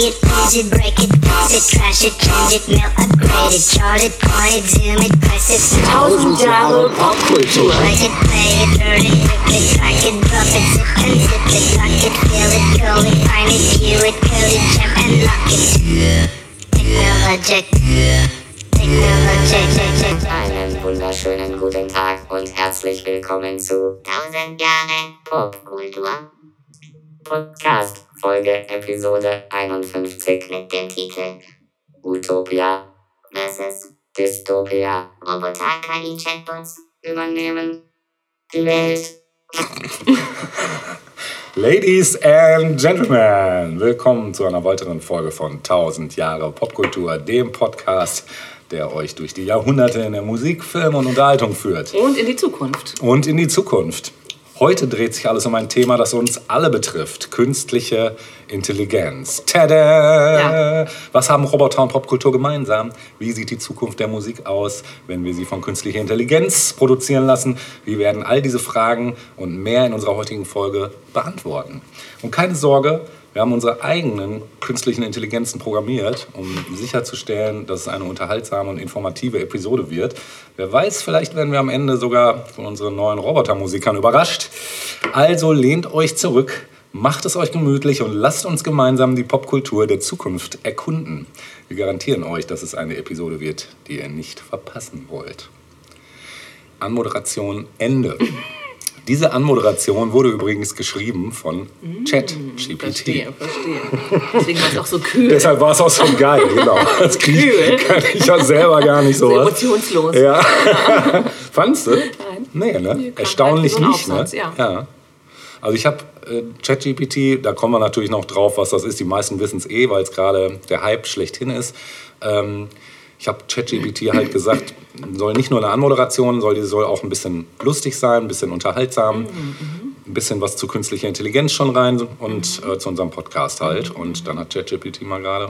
it, use it, break it, fix it, trash it, change it, melt, upgrade it, chart it, point it, zoom it, press it, Tausend Jahre Popkultur. Plug it, play it, burn it, rip it, crack it, drop it, zip and zip it, lock it, fill it, curl it, time it, view it, code it, jump and lock it. Technologic. Technologic. Einen wunderschönen guten Tag und herzlich willkommen zu 1000 Jahre Popkultur. Podcast Folge Episode 51 mit dem Titel Utopia vs. Dystopia. Roboter KI Chatbots übernehmen die Welt. Ladies and Gentlemen, willkommen zu einer weiteren Folge von 1000 Jahre Popkultur, dem Podcast, der euch durch die Jahrhunderte in der Musik, Film und Unterhaltung führt. Und in die Zukunft. Und in die Zukunft. Heute dreht sich alles um ein Thema, das uns alle betrifft. Künstliche Intelligenz. Tada! Ja. Was haben Roboter und Popkultur gemeinsam? Wie sieht die Zukunft der Musik aus, wenn wir sie von künstlicher Intelligenz produzieren lassen? Wir werden all diese Fragen und mehr in unserer heutigen Folge beantworten. Und keine Sorge, wir haben unsere eigenen künstlichen Intelligenzen programmiert, um sicherzustellen, dass es eine unterhaltsame und informative Episode wird. Wer weiß, vielleicht werden wir am Ende sogar von unseren neuen Robotermusikern überrascht. Also lehnt euch zurück, macht es euch gemütlich und lasst uns gemeinsam die Popkultur der Zukunft erkunden. Wir garantieren euch, dass es eine Episode wird, die ihr nicht verpassen wollt. Anmoderation Ende. Diese Anmoderation wurde übrigens geschrieben von ChatGPT. Verstehe, verstehe. Deswegen war es auch so kühl. Deshalb war es auch so geil, genau. Das Kühl. kann ich ja selber gar nicht so emotionslos. Ja. Fandst du? Nein. Nee, ne? Nee, Erstaunlich gleich so nicht, ne? Aufsatz, ja. Also ich habe äh, ChatGPT, da kommen wir natürlich noch drauf, was das ist. Die meisten wissen es eh, weil es gerade der Hype schlechthin ist. Ähm, ich habe ChatGPT halt gesagt, soll nicht nur eine Anmoderation, soll die soll auch ein bisschen lustig sein, ein bisschen unterhaltsam, ein bisschen was zu künstlicher Intelligenz schon rein und äh, zu unserem Podcast halt. Und dann hat ChatGPT mal gerade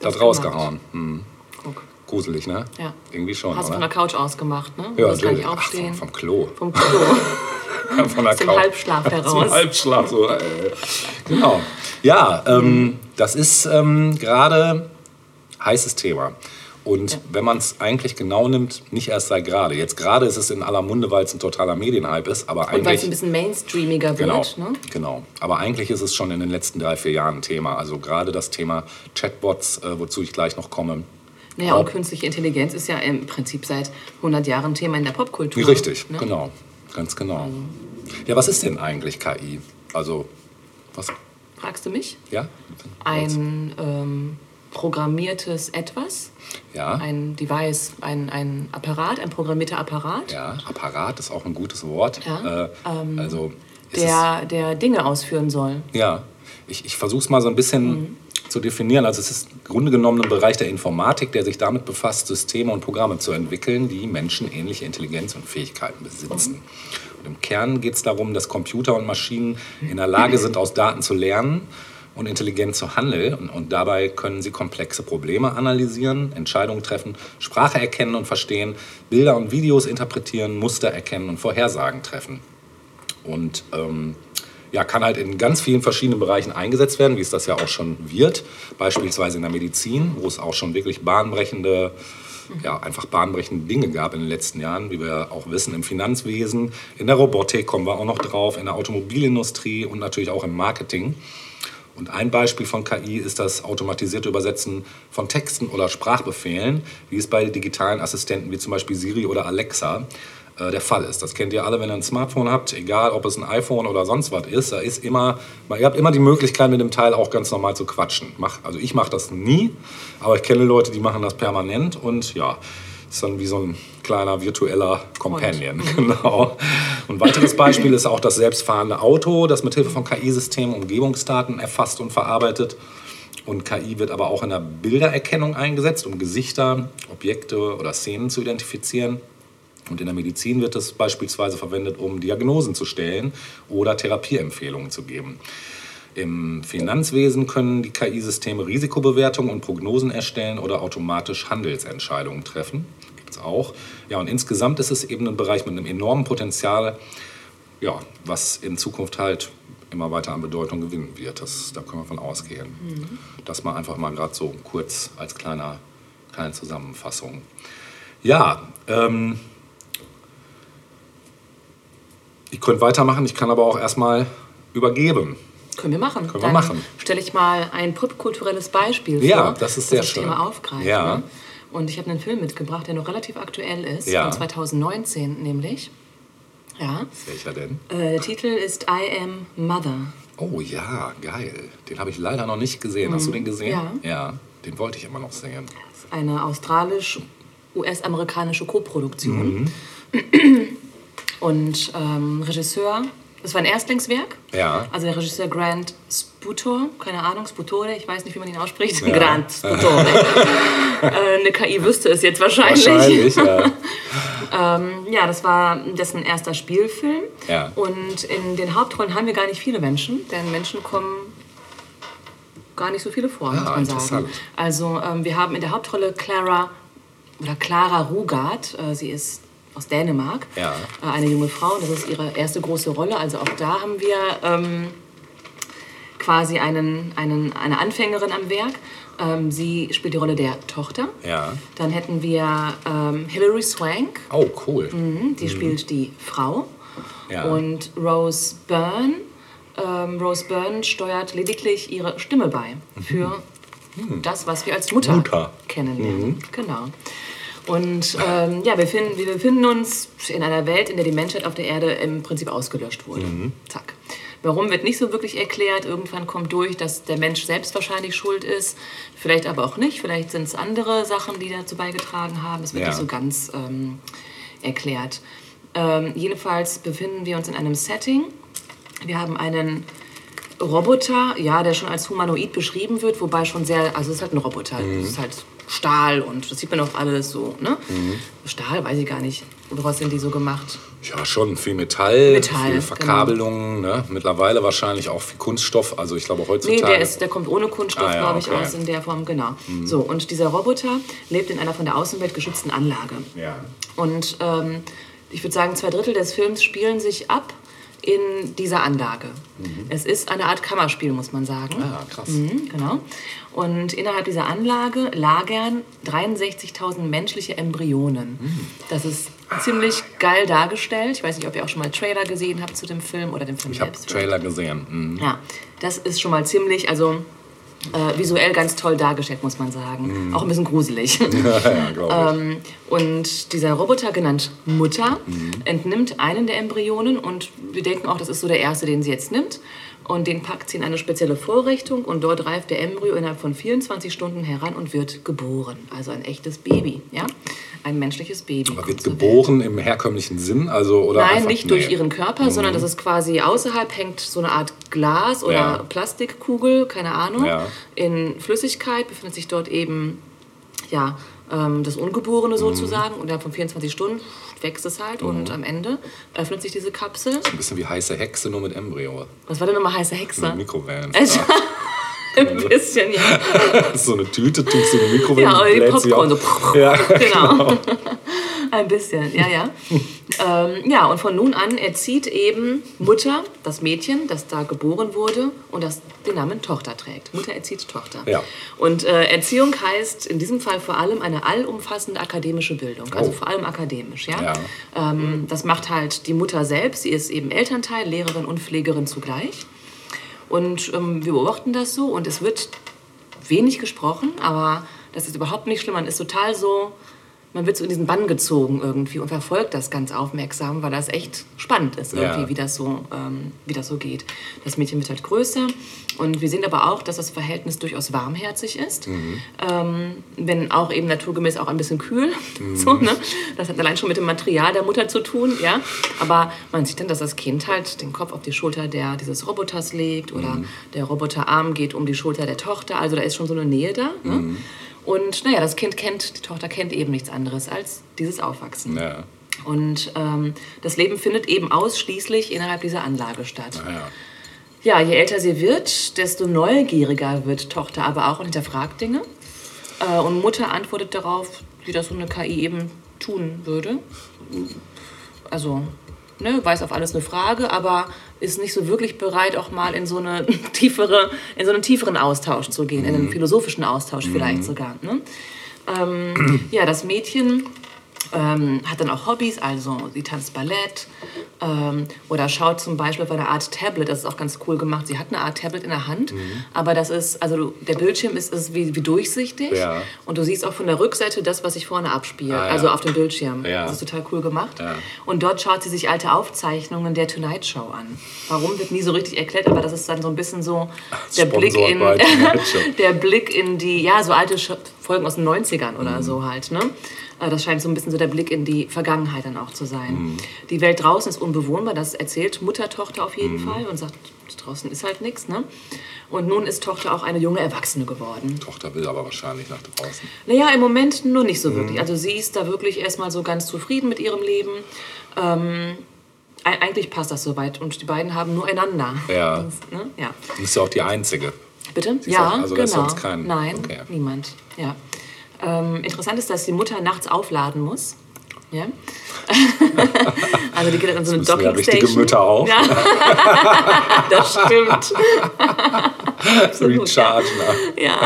da Das rausgehauen. Hm. Guck. Gruselig, ne? Ja. Irgendwie schon, Hast du von der Couch ausgemacht, ne? Du Ja, natürlich. Ach, vom, vom Klo. Vom Klo. Von der Aus dem Couch. Halbschlaf Zum heraus. Halbschlaf, so. Äh. Genau. Ja, ähm, das ist ähm, gerade heißes Thema. Und wenn man es eigentlich genau nimmt, nicht erst seit gerade. Jetzt gerade ist es in aller Munde, weil es ein totaler Medienhype ist, aber Und weil es ein eigentlich. bisschen mainstreamiger Genau, wird, ne? genau. Aber eigentlich ist es schon in den letzten drei, vier Jahren ein Thema. Also gerade das Thema Chatbots, äh, wozu ich gleich noch komme. Naja, und künstliche Intelligenz ist ja im Prinzip seit 100 Jahren Thema in der Popkultur. Richtig, ne? genau. Ganz genau. Ja, was ist denn eigentlich KI? Also, was? Fragst du mich? Ja? Ein ähm, programmiertes Etwas, Ja. ein Device, ein, ein Apparat, ein programmierter Apparat, Ja, Apparat ist auch ein gutes Wort. Ja, ähm, Äh, also ist der, der Dinge ausführen soll. ja, ich, ich versuche es mal so ein bisschen Mhm. zu definieren. Also es ist im Grunde genommen ein Bereich der Informatik, der sich damit befasst, Systeme und Programme zu entwickeln, die menschenähnliche Intelligenz und Fähigkeiten besitzen. Und im Kern geht es darum, dass Computer und Maschinen in der Lage sind, aus Daten zu lernen und intelligent zu handeln. Und, und dabei können sie komplexe Probleme analysieren, Entscheidungen treffen, Sprache erkennen und verstehen, Bilder und Videos interpretieren, Muster erkennen und Vorhersagen treffen. Und ähm, ja, kann halt in ganz vielen verschiedenen Bereichen eingesetzt werden, wie es das ja auch schon wird. Beispielsweise in der Medizin, wo es auch schon wirklich bahnbrechende, ja, einfach bahnbrechende Dinge gab in den letzten Jahren, wie wir auch wissen, im Finanzwesen, in der Robotik kommen wir auch noch drauf, in der Automobilindustrie und natürlich auch im Marketing. Und ein Beispiel von KI ist das automatisierte Übersetzen von Texten oder Sprachbefehlen, wie es bei digitalen Assistenten wie zum Beispiel Siri oder Alexa äh, der Fall ist. Das kennt ihr alle, wenn ihr ein Smartphone habt, egal ob es ein iPhone oder sonst was ist. Da ist immer, ihr habt immer die Möglichkeit, mit dem Teil auch ganz normal zu quatschen. Mach, also ich mache das nie, aber ich kenne Leute, die machen das permanent und ja, ist dann wie so ein kleiner virtueller Companion. Genau. Und ein weiteres Beispiel ist auch das selbstfahrende Auto, das mit Hilfe von KI-Systemen Umgebungsdaten erfasst und verarbeitet. Und KI wird aber auch in der Bildererkennung eingesetzt, um Gesichter, Objekte oder Szenen zu identifizieren. Und in der Medizin wird es beispielsweise verwendet, um Diagnosen zu stellen oder Therapieempfehlungen zu geben. Im Finanzwesen können die KI-Systeme Risikobewertungen und Prognosen erstellen oder automatisch Handelsentscheidungen treffen. Es auch. Ja, und insgesamt ist es eben ein Bereich mit einem enormen Potenzial, ja, was in Zukunft halt immer weiter an Bedeutung gewinnen wird. Das, da können wir von ausgehen. Das mal einfach mal gerade so kurz als kleiner, kleine Zusammenfassung. Ja, ähm, ich könnte weitermachen, ich kann aber auch erstmal übergeben. Können wir machen. Können wir Dann machen. stelle ich mal ein popkulturelles Beispiel vor, Ja, das ist sehr das schön. Thema aufgreift. Ja. Ne? Und ich habe einen Film mitgebracht, der noch relativ aktuell ist, Ja. von 2019 nämlich. Ja. Welcher denn? Äh, der Titel ist I Am Mother. Oh ja, geil. Den habe ich leider noch nicht gesehen. Hast du den gesehen? Mhm. Ja. Ja, den wollte ich immer noch sehen. Das ist eine australisch-US-amerikanische Koproduktion. Mhm. Und ähm, Regisseur, das war ein Erstlingswerk. Ja. Also der Regisseur Grant Sputor, keine Ahnung, Sputore, ich weiß nicht, wie man ihn ausspricht. Ja. Grant Sputore. äh, eine KI wüsste es jetzt wahrscheinlich. Wahrscheinlich, ja. Ja, das war dessen erster Spielfilm. Ja. Und in den Hauptrollen haben wir gar nicht viele Menschen, denn Menschen kommen gar nicht so viele vor, muss Ah, man sagen. interessant. Also ähm, wir haben in der Hauptrolle Clara oder Clara Rugard. Äh, sie ist aus Dänemark, Ja. äh, eine junge Frau. Das ist ihre erste große Rolle. Also auch da haben wir ähm, quasi einen, einen, eine Anfängerin am Werk. Ähm, sie spielt die Rolle der Tochter. Ja. Dann hätten wir ähm, Hilary Swank. Oh, cool. Mhm, Die spielt die Frau. Ja. Und Rose Byrne, ähm, Rose Byrne steuert lediglich ihre Stimme bei für das, was wir als Mutter, Mhm. Mutter. Mhm. kennenlernen. Genau. Und ähm, ja, wir, finden, wir befinden uns in einer Welt, in der die Menschheit auf der Erde im Prinzip ausgelöscht wurde. Mhm. Zack. Warum wird nicht so wirklich erklärt. Irgendwann kommt durch, dass der Mensch selbst wahrscheinlich schuld ist. Vielleicht aber auch nicht. Vielleicht sind es andere Sachen, die dazu beigetragen haben. Es wird Ja. nicht so ganz ähm, erklärt. Ähm, jedenfalls befinden wir uns in einem Setting. Wir haben einen Roboter, ja, der schon als humanoid beschrieben wird, wobei schon sehr, also es ist halt ein Roboter, es ist halt Stahl und das sieht man auch alles so, ne? Stahl, weiß ich gar nicht, woraus sind die so gemacht? Ja, schon viel Metall, Metall, viel genau. Verkabelungen, ne? mittlerweile wahrscheinlich auch viel Kunststoff. Also ich glaube Nee, heutzutage. der, ist, der kommt ohne Kunststoff, Ah, ja, glaube ich, okay. Mhm. aus in der Form, genau. So, und dieser Roboter lebt in einer von der Außenwelt geschützten Anlage. ja. Und ähm, ich würde sagen, zwei Drittel des Films spielen sich ab in dieser Anlage. Es ist eine Art Kammerspiel, muss man sagen. Mhm. Ah, krass. Mhm, genau. Und innerhalb dieser Anlage lagern 63.000 menschliche Embryonen. Mhm. Das ist ziemlich geil dargestellt. Ich weiß nicht, ob ihr auch schon mal Trailer gesehen habt zu dem Film oder dem Film Ich habe selbst. Trailer gesehen. Mhm. Ja, das ist schon mal ziemlich, also äh, visuell ganz toll dargestellt, muss man sagen. Mhm. Auch ein bisschen gruselig. Ja, ja. Ähm, und dieser Roboter, genannt Mutter, Mhm. entnimmt einen der Embryonen und wir denken auch, das ist so der erste, den sie jetzt nimmt. Und den packt sie in eine spezielle Vorrichtung und dort reift der Embryo innerhalb von 24 Stunden heran und wird geboren. Also ein echtes Baby, ja? Ein menschliches Baby. Aber wird geboren im herkömmlichen Sinn? Also, oder Nein, einfach, nicht durch nee. ihren Körper, sondern das ist quasi außerhalb hängt so eine Art Glas oder Ja. Plastikkugel, keine Ahnung, Ja. in Flüssigkeit, befindet sich dort eben ja, ähm, das Mhm. Ungeborene sozusagen und innerhalb von 24 Stunden wächst es halt und am Ende öffnet sich diese Kapsel. Ein bisschen wie heiße Hexe, nur mit Embryo. Was war denn nochmal heiße Hexe? Mit Mikrowellen. Ein bisschen, ja. so eine Tüte, tust du in die Mikrowelle, Ja, oder die Popcorn so. Ja, Genau. Ein bisschen, ja, ja. Ähm, ja, und von nun an erzieht eben Mutter das Mädchen, das da geboren wurde und das den Namen Tochter trägt. Mutter erzieht Tochter. Ja. Und äh, Erziehung heißt in diesem Fall vor allem eine allumfassende akademische Bildung. Also Oh. vor allem akademisch, ja. Ja. Ähm, das macht halt die Mutter selbst. Sie ist eben Elternteil, Lehrerin und Pflegerin zugleich. Und ähm, wir beobachten das so und es wird wenig gesprochen, aber das ist überhaupt nicht schlimm. Man ist total so, man wird so in diesen Bann gezogen irgendwie und verfolgt das ganz aufmerksam, weil das echt spannend ist irgendwie, Ja. wie, das so, ähm, wie das so geht. Das Mädchen wird halt größer und wir sehen aber auch, dass das Verhältnis durchaus warmherzig ist. Ähm, wenn auch eben naturgemäß auch ein bisschen kühl. So, ne? Das hat allein schon mit dem Material der Mutter zu tun, ja. Aber man sieht dann, dass das Kind halt den Kopf auf die Schulter der, dieses Roboters legt oder der Roboterarm geht um die Schulter der Tochter. Also da ist schon so eine Nähe da. Ne? Und naja, das Kind kennt, die Tochter kennt eben nichts anderes als dieses Aufwachsen. Ja. Und ähm, das Leben findet eben ausschließlich innerhalb dieser Anlage statt. Ja. Ja, je älter sie wird, desto neugieriger wird Tochter aber auch und hinterfragt Dinge. Äh, und Mutter antwortet darauf, wie das so eine KI eben tun würde. Also ne, weiß auf alles eine Frage, aber ist nicht so wirklich bereit, auch mal in so, eine tiefere, in so einen tieferen Austausch zu gehen, in einen philosophischen Austausch vielleicht sogar. Ne? Ähm, ja, das Mädchen ähm, hat dann auch Hobbys, also sie tanzt Ballett ähm, oder schaut zum Beispiel auf eine Art Tablet, das ist auch ganz cool gemacht. Sie hat eine Art Tablet in der Hand, aber das ist, also du, der Bildschirm ist, ist wie, wie durchsichtig Ja. und du siehst auch von der Rückseite das, was sich vorne abspielt, Ah, ja. also auf dem Bildschirm. Ja. Das ist total cool gemacht. Und dort schaut sie sich alte Aufzeichnungen der Tonight Show an. Warum wird nie so richtig erklärt, aber das ist dann so ein bisschen so der Blick in der Blick in die, ja, so alte Folgen aus den 90ern oder Mhm. so halt, ne? Äh, Das scheint so ein bisschen so der Blick in die Vergangenheit dann auch zu sein. Mhm. Die Welt draußen ist unbewohnbar, das erzählt Mutter, Tochter auf Mhm. jeden Fall und sagt, draußen ist halt nichts, ne? Und nun ist Tochter auch eine junge Erwachsene geworden. Tochter will aber wahrscheinlich nach draußen. Naja, im Moment nur nicht so Mhm. wirklich. Also sie ist da wirklich erstmal so ganz zufrieden mit ihrem Leben. Ähm, eigentlich passt das soweit und die beiden haben nur einander. Ja. Das, ne? ja. Du bist ja auch die Einzige. Bitte? Sie ist ja, auch- also da ist genau. sonst kein- Nein, okay. niemand. Ja. Ähm, interessant ist, dass die Mutter nachts aufladen muss. Ja. also die geht dann an so eine müssen ja Docking richtige Station. Mütter auch. Ja. das stimmt. Rechargen. Ja,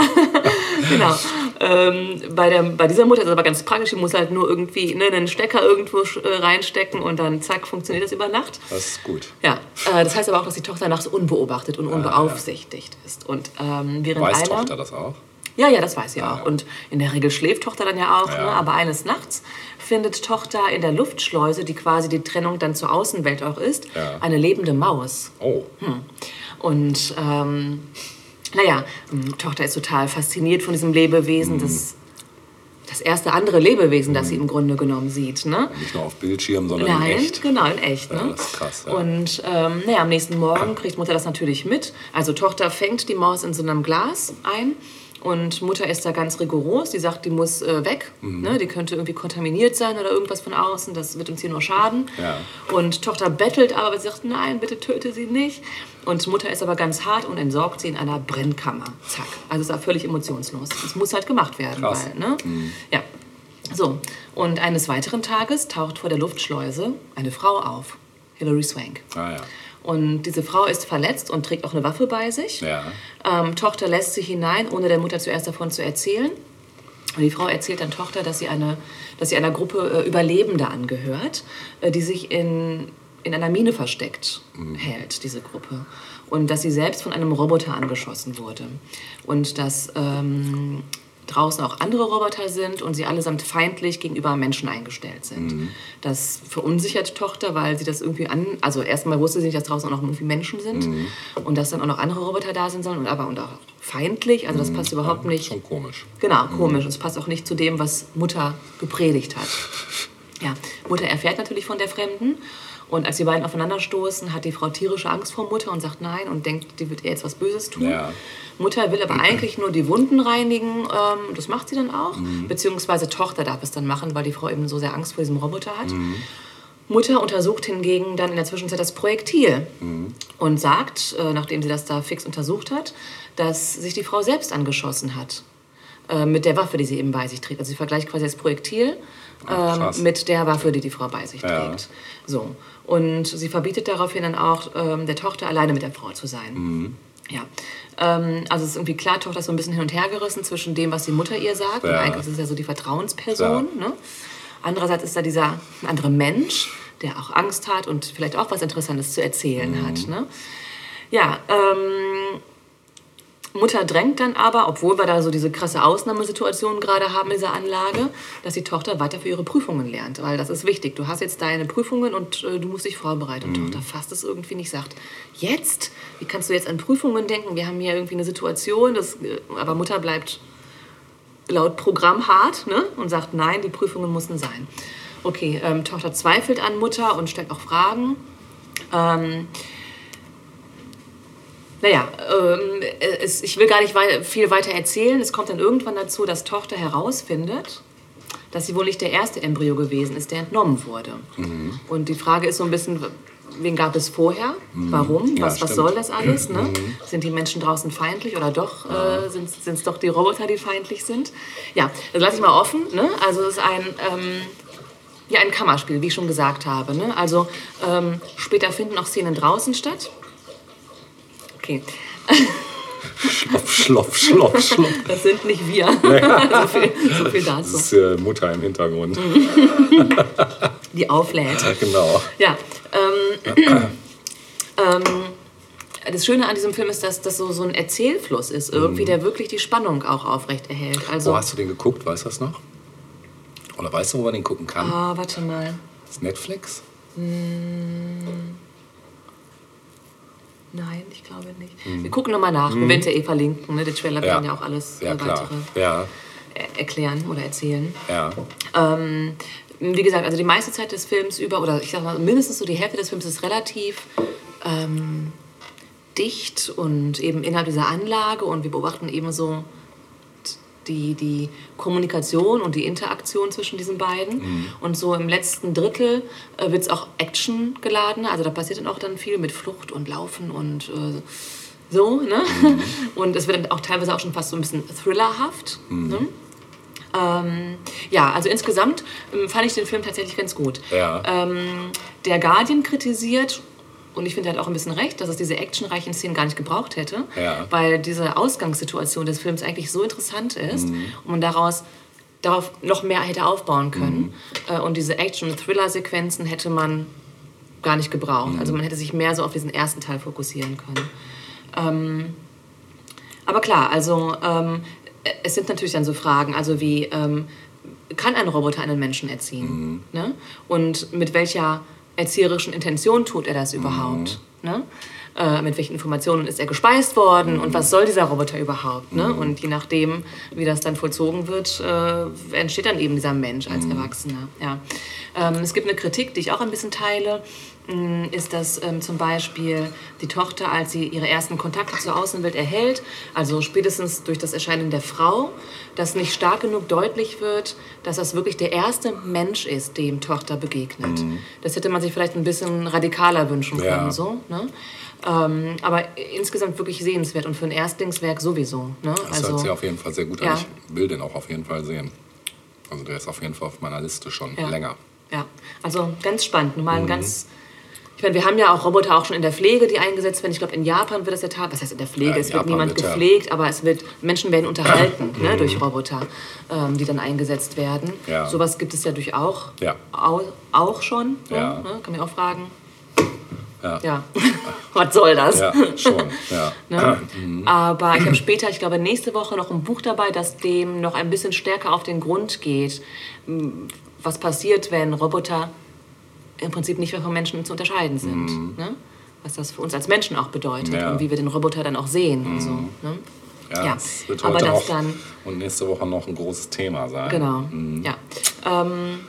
genau. Ähm, bei, der, bei dieser Mutter ist es aber ganz praktisch, die muss halt nur irgendwie ne, einen Stecker irgendwo äh, reinstecken und dann zack, funktioniert das über Nacht. Das ist gut. Ja, äh, das heißt aber auch, dass die Tochter nachts unbeobachtet und unbeaufsichtigt ist. Und ähm, während Weiß einer, Tochter das auch? Ja, ja, das weiß sie auch. ja. Und in der Regel schläft Tochter dann ja auch. Ja. Ne? Aber eines Nachts findet Tochter in der Luftschleuse, die quasi die Trennung dann zur Außenwelt auch ist, eine lebende Maus. Oh, Und ähm, naja, m, Tochter ist total fasziniert von diesem Lebewesen, Mhm. das, das erste andere Lebewesen, das sie im Grunde genommen sieht. Ne? nicht nur auf Bildschirm, sondern in Nein, echt. genau, in echt. Ne? Ja, das ist krass, ja. Und ähm, naja, am nächsten Morgen kriegt Mutter das natürlich mit. Also Tochter fängt die Maus in so einem Glas ein und Mutter ist da ganz rigoros. Die sagt, die muss äh, weg. Mhm. Ne? Die könnte irgendwie kontaminiert sein oder irgendwas von außen. Das wird uns hier nur schaden. Ja. Und Tochter bettelt aber, sie sagt, nein, bitte töte sie nicht. Und Mutter ist aber ganz hart und entsorgt sie in einer Brennkammer. Zack. Also ist auch völlig emotionslos. Das muss halt gemacht werden. Krass. Weil, ne? Ja. So, und eines weiteren Tages taucht vor der Luftschleuse eine Frau auf, Hilary Swank. Ah ja. Und diese Frau ist verletzt und trägt auch eine Waffe bei sich. Ja. Ähm, Tochter lässt sie hinein, ohne der Mutter zuerst davon zu erzählen. Und die Frau erzählt dann Tochter, dass sie, eine, dass sie einer Gruppe äh, Überlebender angehört, äh, die sich in, in einer Mine versteckt hält, diese Gruppe. Und dass sie selbst von einem Roboter angeschossen wurde. Und dass ähm, draußen auch andere Roboter sind und sie allesamt feindlich gegenüber Menschen eingestellt sind. Das verunsichert Tochter, weil sie das irgendwie an... Also erstmal wusste sie nicht, dass draußen auch noch irgendwie Menschen sind und dass dann auch noch andere Roboter da sind sollen, und aber und auch feindlich. Also das passt überhaupt nicht. Schon komisch. Genau, komisch. Es passt auch nicht zu dem, was Mutter gepredigt hat. Ja, Mutter erfährt natürlich von der Fremden. Und als die beiden aufeinanderstoßen, hat die Frau tierische Angst vor Mutter und sagt nein und denkt, die wird ihr jetzt was Böses tun. Ja. Mutter will aber eigentlich nur die Wunden reinigen. Ähm, das macht sie dann auch. Beziehungsweise Tochter darf es dann machen, weil die Frau eben so sehr Angst vor diesem Roboter hat. Mutter untersucht hingegen dann in der Zwischenzeit das Projektil und sagt, äh, nachdem sie das da fix untersucht hat, dass sich die Frau selbst angeschossen hat äh, mit der Waffe, die sie eben bei sich trägt. Also sie vergleicht quasi das Projektil Ach, ähm, mit der Waffe, die die Frau bei sich Ja. trägt. So. Und sie verbietet daraufhin dann auch ähm, der Tochter alleine mit der Frau zu sein. Mhm. Ja. Ähm, also es ist irgendwie klar, Tochter ist so ein bisschen hin und her gerissen zwischen dem, was die Mutter ihr sagt. Und Ja. eigentlich ist es ja so die Vertrauensperson. Ne? Andererseits ist da dieser andere Mensch, der auch Angst hat und vielleicht auch was Interessantes zu erzählen Mhm. hat. Ne? Ja, ähm, Mutter drängt dann aber, obwohl wir da so diese krasse Ausnahmesituation gerade haben in dieser Anlage, dass die Tochter weiter für ihre Prüfungen lernt. Weil das ist wichtig. Du hast jetzt deine Prüfungen und äh, du musst dich vorbereiten. Und Tochter fasst es irgendwie nicht, sagt, jetzt? Wie kannst du jetzt an Prüfungen denken? Wir haben hier irgendwie eine Situation. Das, äh, aber Mutter bleibt laut Programm hart ne? und sagt, nein, die Prüfungen müssen sein. Okay, ähm, Tochter zweifelt an Mutter und stellt auch Fragen. Ähm, naja, ähm, es, ich will gar nicht wei viel weiter erzählen. Es kommt dann irgendwann dazu, dass Tochter herausfindet, dass sie wohl nicht der erste Embryo gewesen ist, der entnommen wurde. Und die Frage ist so ein bisschen, wen gab es vorher? Warum? Ja, was, was soll das alles? Ne? Sind die Menschen draußen feindlich oder doch äh, sind es doch die Roboter, die feindlich sind? Ja, das lasse ich mal offen. Ne? Also es ist ein... Ähm, Ja, ein Kammerspiel, wie ich schon gesagt habe. Ne? Also ähm, später finden auch Szenen draußen statt. Okay, Schlopp, schlopp, schlopp, schlopp. das sind nicht wir. so, viel, so viel Das dazu. ist äh, Mutter im Hintergrund. Die auflädt. Genau. Ja. Ähm, ähm, das Schöne an diesem Film ist, dass das so, so ein Erzählfluss ist, irgendwie, der wirklich die Spannung auch aufrecht erhält. Also, Wo hast du den geguckt? Weißt du das noch? Oder weißt du, wo man den gucken kann? ah, warte mal. Ist Netflix? Nein, ich glaube nicht. Wir gucken nochmal nach. Wir werden es ja eh verlinken. Ne? Der Trailer Ja. kann ja auch alles Ja, äh, weitere Ja, er erklären oder erzählen. ja. Ähm, wie gesagt, also die meiste Zeit des Films über, oder ich sag mal, mindestens so die Hälfte des Films ist relativ ähm, dicht und eben innerhalb dieser Anlage und wir beobachten eben so die, die Kommunikation und die Interaktion zwischen diesen beiden. Und so im letzten Drittel äh, wird es auch Action geladen. Also da passiert dann auch dann viel mit Flucht und Laufen und äh, so. Ne? Und es wird dann auch teilweise auch schon fast so ein bisschen thrillerhaft. Ne? Ähm, ja, also insgesamt ähm, fand ich den Film tatsächlich ganz gut. Ja. Ähm, der Guardian kritisiert, und ich finde, hat auch ein bisschen recht, dass es diese actionreichen Szenen gar nicht gebraucht hätte, Ja. weil diese Ausgangssituation des Films eigentlich so interessant ist und man daraus darauf noch mehr hätte aufbauen können. Äh, und diese Action- und Thriller-Sequenzen hätte man gar nicht gebraucht. Also man hätte sich mehr so auf diesen ersten Teil fokussieren können. Ähm, aber klar, also ähm, es sind natürlich dann so Fragen, also wie ähm, kann ein Roboter einen Menschen erziehen? Ne? Und mit welcher erzieherischen Intention tut er das überhaupt? Ne? Äh, mit welchen Informationen ist er gespeist worden und was soll dieser Roboter überhaupt? Ne? Und je nachdem, wie das dann vollzogen wird, äh, entsteht dann eben dieser Mensch als Erwachsener. Ja. Ähm, es gibt eine Kritik, die ich auch ein bisschen teile ist, dass ähm, zum Beispiel die Tochter, als sie ihre ersten Kontakte zur Außenwelt erhält, also spätestens durch das Erscheinen der Frau, dass nicht stark genug deutlich wird, dass das wirklich der erste Mensch ist, dem Tochter begegnet. Das hätte man sich vielleicht ein bisschen radikaler wünschen können. Ja. So, ne? ähm, aber insgesamt wirklich sehenswert und für ein Erstlingswerk sowieso. Ne? Das hört sich auf jeden Fall sehr gut Ja. an. Ich will den auch auf jeden Fall sehen. Also der ist auf jeden Fall auf meiner Liste schon Ja. länger. Ja, also ganz spannend. Mal ein Mhm. ganz. Ich meine, wir haben ja auch Roboter auch schon in der Pflege, die eingesetzt werden. Ich glaube, in Japan wird das ja tat. Was heißt in der Pflege? Ja, es wird Japan niemand wird ja- gepflegt, aber es wird Menschen werden unterhalten ne, durch Roboter, ähm, die dann eingesetzt werden. Mhm. Ja. Sowas gibt es ja durch auch, Ja. auch, auch schon. So, Ja. ne? Kann man auch fragen. Ja. Ja. Was soll das? Ja, schon. Ja. Ne? Aber ich habe später, ich glaube nächste Woche, noch ein Buch dabei, das dem noch ein bisschen stärker auf den Grund geht. Was passiert, wenn Roboter im Prinzip nicht mehr von Menschen zu unterscheiden sind. Ne? Was das für uns als Menschen auch bedeutet Ja. und wie wir den Roboter dann auch sehen. Und so, ne? Ja, Ja, das wird aber heute das auch dann- und nächste Woche noch ein großes Thema sein. Genau. Mhm. Ja. Ähm,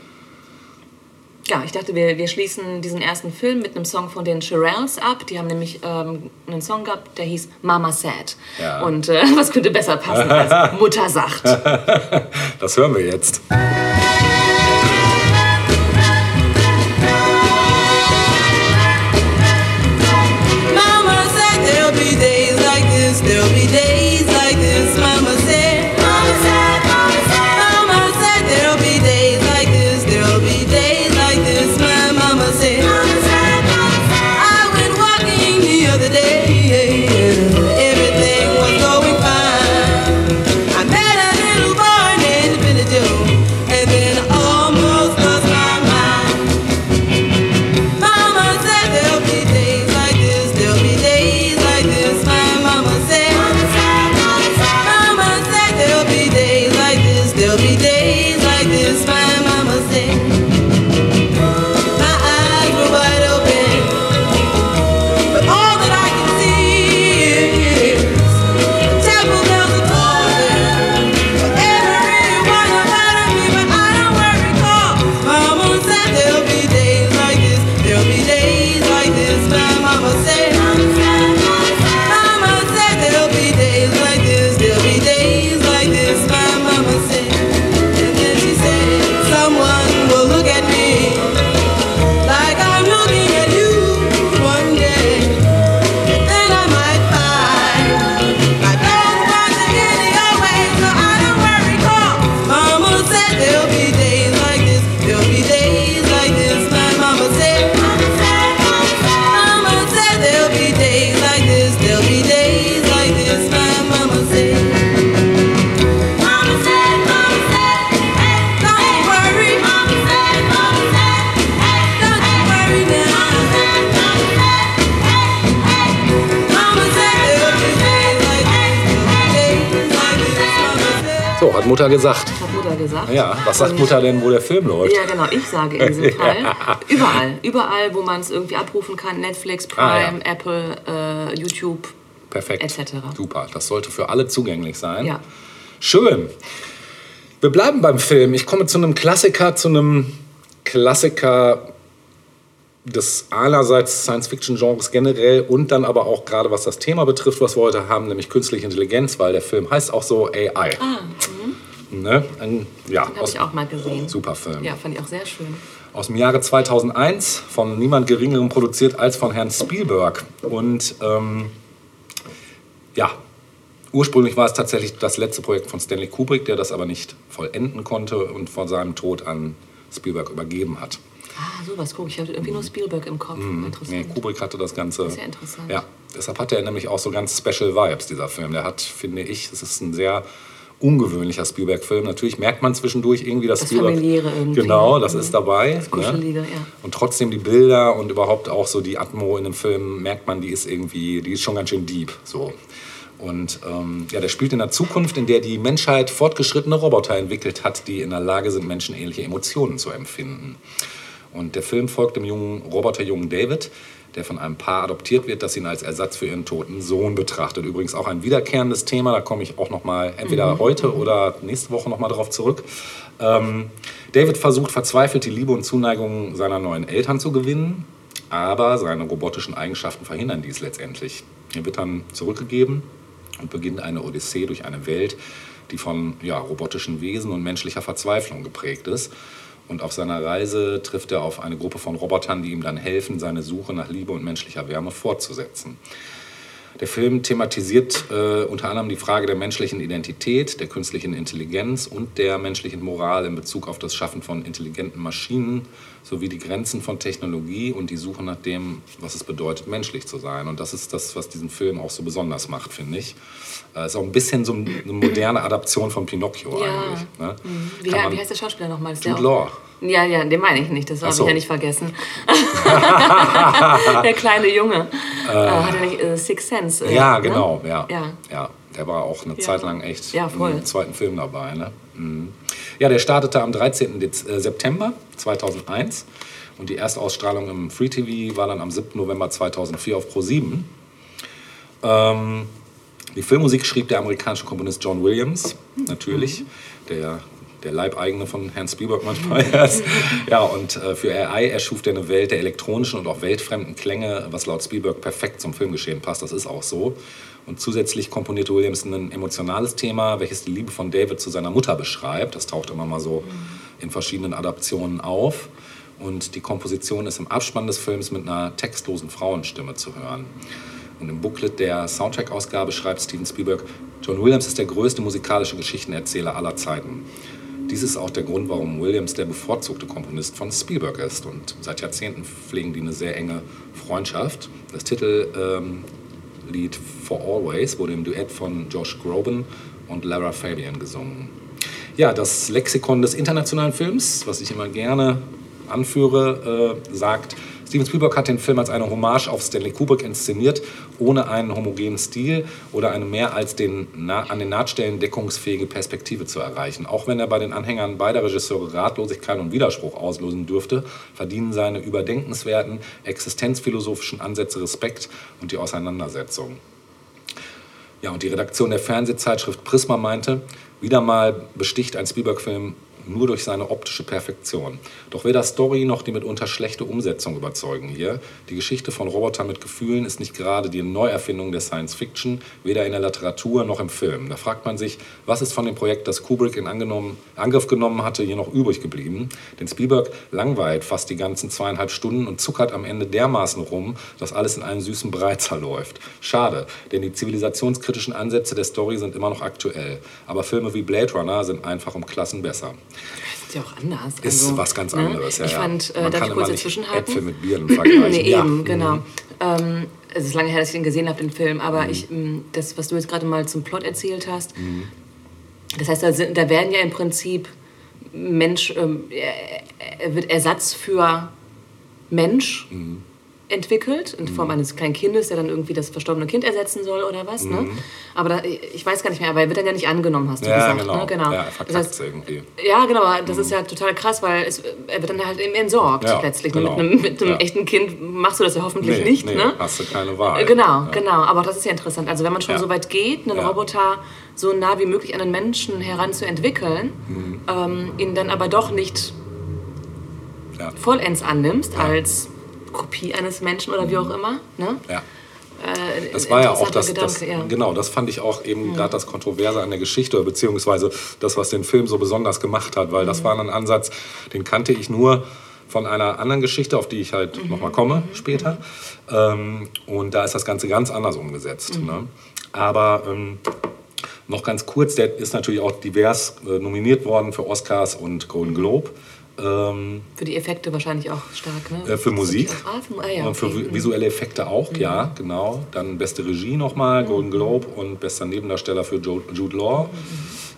ja, ich dachte, wir, wir schließen diesen ersten Film mit einem Song von den Shirelles ab. Die haben nämlich ähm, einen Song gehabt, der hieß Mama Said. Ja. Und äh, was könnte besser passen als Mutter sagt? Das hören wir jetzt. Mutter gesagt. Hat Mutter gesagt. Ja, was sagt Und- Mutter denn, wo der Film läuft? Ja, genau, ich sage in diesem Fall. Überall. Überall, wo man es irgendwie abrufen kann. Netflix, Prime, Ah, ja. Apple, äh, YouTube. Perfekt. etc. Super. Das sollte für alle zugänglich sein. Ja. Schön. Wir bleiben beim Film. Ich komme zu einem Klassiker, zu einem Klassiker des einerseits Science-Fiction-Genres generell und dann aber auch gerade was das Thema betrifft, was wir heute haben, nämlich künstliche Intelligenz, weil der Film heißt auch so AI. Ne? Ein, ja, Habe ich auch mal gesehen. super Film. Ja, fand ich auch sehr schön. Aus dem Jahre 2001, von niemand Geringerem produziert als von Herrn Spielberg. Und ähm, ja, ursprünglich war es tatsächlich das letzte Projekt von Stanley Kubrick, der das aber nicht vollenden konnte und vor seinem Tod an Spielberg übergeben hat. Ah, sowas gucke ich. Ich hatte irgendwie nur Spielberg im Kopf. Nee, Interessant. Kubrick hatte das Ganze. Sehr interessant. Ja, deshalb hat er nämlich auch so ganz Special Vibes, dieser Film. Der hat, finde ich, es ist ein sehr ungewöhnlicher Spielberg-Film. Natürlich merkt man zwischendurch irgendwie, dass Das Spielberg. Familiäre irgendwie. Genau, das ist dabei. Das Kuschelige, ja. Und trotzdem die Bilder und überhaupt auch so die Atmo in dem Film, merkt man, die ist irgendwie, die ist schon ganz schön deep. So. Und ähm, ja, der spielt in einer Zukunft, in der die Menschheit fortgeschrittene Roboter entwickelt hat, die in der Lage sind, menschenähnliche Emotionen zu empfinden. Und der Film folgt dem jungen Roboterjungen David, der von einem Paar adoptiert wird, das ihn als Ersatz für ihren toten Sohn betrachtet. Übrigens auch ein wiederkehrendes Thema, da komme ich auch noch mal entweder heute oder nächste Woche noch mal darauf zurück. Ähm, David versucht verzweifelt die Liebe und Zuneigung seiner neuen Eltern zu gewinnen, aber seine robotischen Eigenschaften verhindern dies letztendlich. Er wird dann zurückgegeben und beginnt eine Odyssee durch eine Welt, die von ja, robotischen Wesen und menschlicher Verzweiflung geprägt ist. Und auf seiner Reise trifft er auf eine Gruppe von Robotern, die ihm dann helfen, seine Suche nach Liebe und menschlicher Wärme fortzusetzen. Der Film thematisiert äh, unter anderem die Frage der menschlichen Identität, der künstlichen Intelligenz und der menschlichen Moral in Bezug auf das Schaffen von intelligenten Maschinen sowie die Grenzen von Technologie und die Suche nach dem, was es bedeutet, menschlich zu sein. Und das ist das, was diesen Film auch so besonders macht, finde ich. Äh, ist auch ein bisschen so eine moderne Adaption von Pinocchio Ja. eigentlich. Ne? Wie, Kann man- wie heißt der Schauspieler nochmal? Jude Law. Ja, ja, den meine ich nicht. Das habe so. ich ja nicht vergessen. der kleine Junge. Äh, hat er nicht äh, Six Sense? Äh, Ja, ne? genau, ja. Ja. ja. Der war auch eine Ja. Zeit lang echt Ja, voll. im zweiten Film dabei. Ne? Mhm. Ja, der startete am 13. Dez äh, September 2001 und die erste Ausstrahlung im Free TV war dann am 7. November 2004 auf Pro7. Ähm, die Filmmusik schrieb der amerikanische Komponist John Williams, natürlich, der, der Leibeigene von Herrn Spielberg manchmal ist. Ja, und äh, für AI erschuf er eine Welt der elektronischen und auch weltfremden Klänge, was laut Spielberg perfekt zum Filmgeschehen passt. Das ist auch so. Und zusätzlich komponierte Williams ein emotionales Thema, welches die Liebe von David zu seiner Mutter beschreibt. Das taucht immer mal so in verschiedenen Adaptionen auf. Und die Komposition ist im Abspann des Films mit einer textlosen Frauenstimme zu hören. Und im Booklet der Soundtrack-Ausgabe schreibt Steven Spielberg, John Williams ist der größte musikalische Geschichtenerzähler aller Zeiten. Dies ist auch der Grund, warum Williams der bevorzugte Komponist von Spielberg ist. Und seit Jahrzehnten pflegen die eine sehr enge Freundschaft. Das Titellied Lied For Always wurde im Duett von Josh Groban und Lara Fabian gesungen. Ja, das Lexikon des internationalen Films, was ich immer gerne anführe, äh, sagt, Steven Spielberg hat den Film als eine Hommage auf Stanley Kubrick inszeniert, ohne einen homogenen Stil oder eine mehr als den, an den Nahtstellen deckungsfähige Perspektive zu erreichen. Auch wenn er bei den Anhängern beider Regisseure Ratlosigkeit und Widerspruch auslösen dürfte, verdienen seine überdenkenswerten existenzphilosophischen Ansätze Respekt und die Auseinandersetzung. Ja, und die Redaktion der Fernsehzeitschrift Prisma meinte, wieder mal besticht ein Spielberg-Film nur durch seine optische Perfektion. Doch weder Story noch die mitunter schlechte Umsetzung überzeugen hier. Die Geschichte von Robotern mit Gefühlen ist nicht gerade die Neuerfindung der Science Fiction, weder in der Literatur noch im Film. Da fragt man sich, was ist von dem Projekt, das Kubrick in Angriff genommen hatte, hier noch übrig geblieben? Denn Spielberg langweilt fast die ganzen zweieinhalb Stunden und zuckert am Ende dermaßen rum, dass alles in einem süßen Brei zerläuft. Schade, denn die zivilisationskritischen Ansätze der Story sind immer noch aktuell. Aber Filme wie Blade Runner sind einfach um Klassen besser. Ist ja auch anders. Ist also, was ganz ne? anderes, ja. Ich fand, äh, Man darf kann ich kurz dazwischen halten? Äpfel mit Birnen vergleichen. Nee, ja. eben, mhm. genau. Ähm, es ist lange her, dass ich den gesehen habe, den Film, aber Mhm. ich, ähm, das, was du jetzt gerade mal zum Plot erzählt hast, das heißt, da, sind, da werden ja im Prinzip Mensch, ähm, er, er wird Ersatz für Mensch Mhm. Entwickelt, in Mhm. Form eines kleinen Kindes, der dann irgendwie das verstorbene Kind ersetzen soll oder was. Ne? Aber da, ich weiß gar nicht mehr, aber er wird dann ja nicht angenommen, hast du Mhm. Ja, gesagt. genau. Ne? genau. Ja, das heißt, irgendwie. ja, genau, aber das ist ja total krass, weil es, er wird dann halt eben entsorgt Ja, letztlich. genau. Mit einem, mit einem Ja. echten Kind machst du das ja hoffentlich Nee, nicht. nee, ne? hast du keine Wahl. Genau, genau. Aber auch das ist ja interessant. Also wenn man schon so weit geht, einen. Roboter so nah wie möglich an den Menschen heranzuentwickeln, Mhm. ähm, ihn dann aber doch nicht vollends annimmst als Kopie eines Menschen oder wie auch immer. Ne? Ja. Äh, Das war ja auch das, das Gedanke, ja. genau, das fand ich auch eben gerade das Kontroverse an der Geschichte, oder beziehungsweise das, was den Film so besonders gemacht hat, weil Mhm. das war ein Ansatz, den kannte ich nur von einer anderen Geschichte, auf die ich halt Mhm. nochmal komme später. Ähm, und da ist das Ganze ganz anders umgesetzt. Mhm. Ne? Aber ähm, noch ganz kurz, der ist natürlich auch divers äh, nominiert worden für Oscars und Golden Globe. Ähm, Für die Effekte wahrscheinlich auch stark, ne? äh, für Musik Ah, für, ah, ja, und für okay. vi- visuelle Effekte auch, ja, genau. Dann beste Regie nochmal, Golden Globe und bester Nebendarsteller für Jude Law.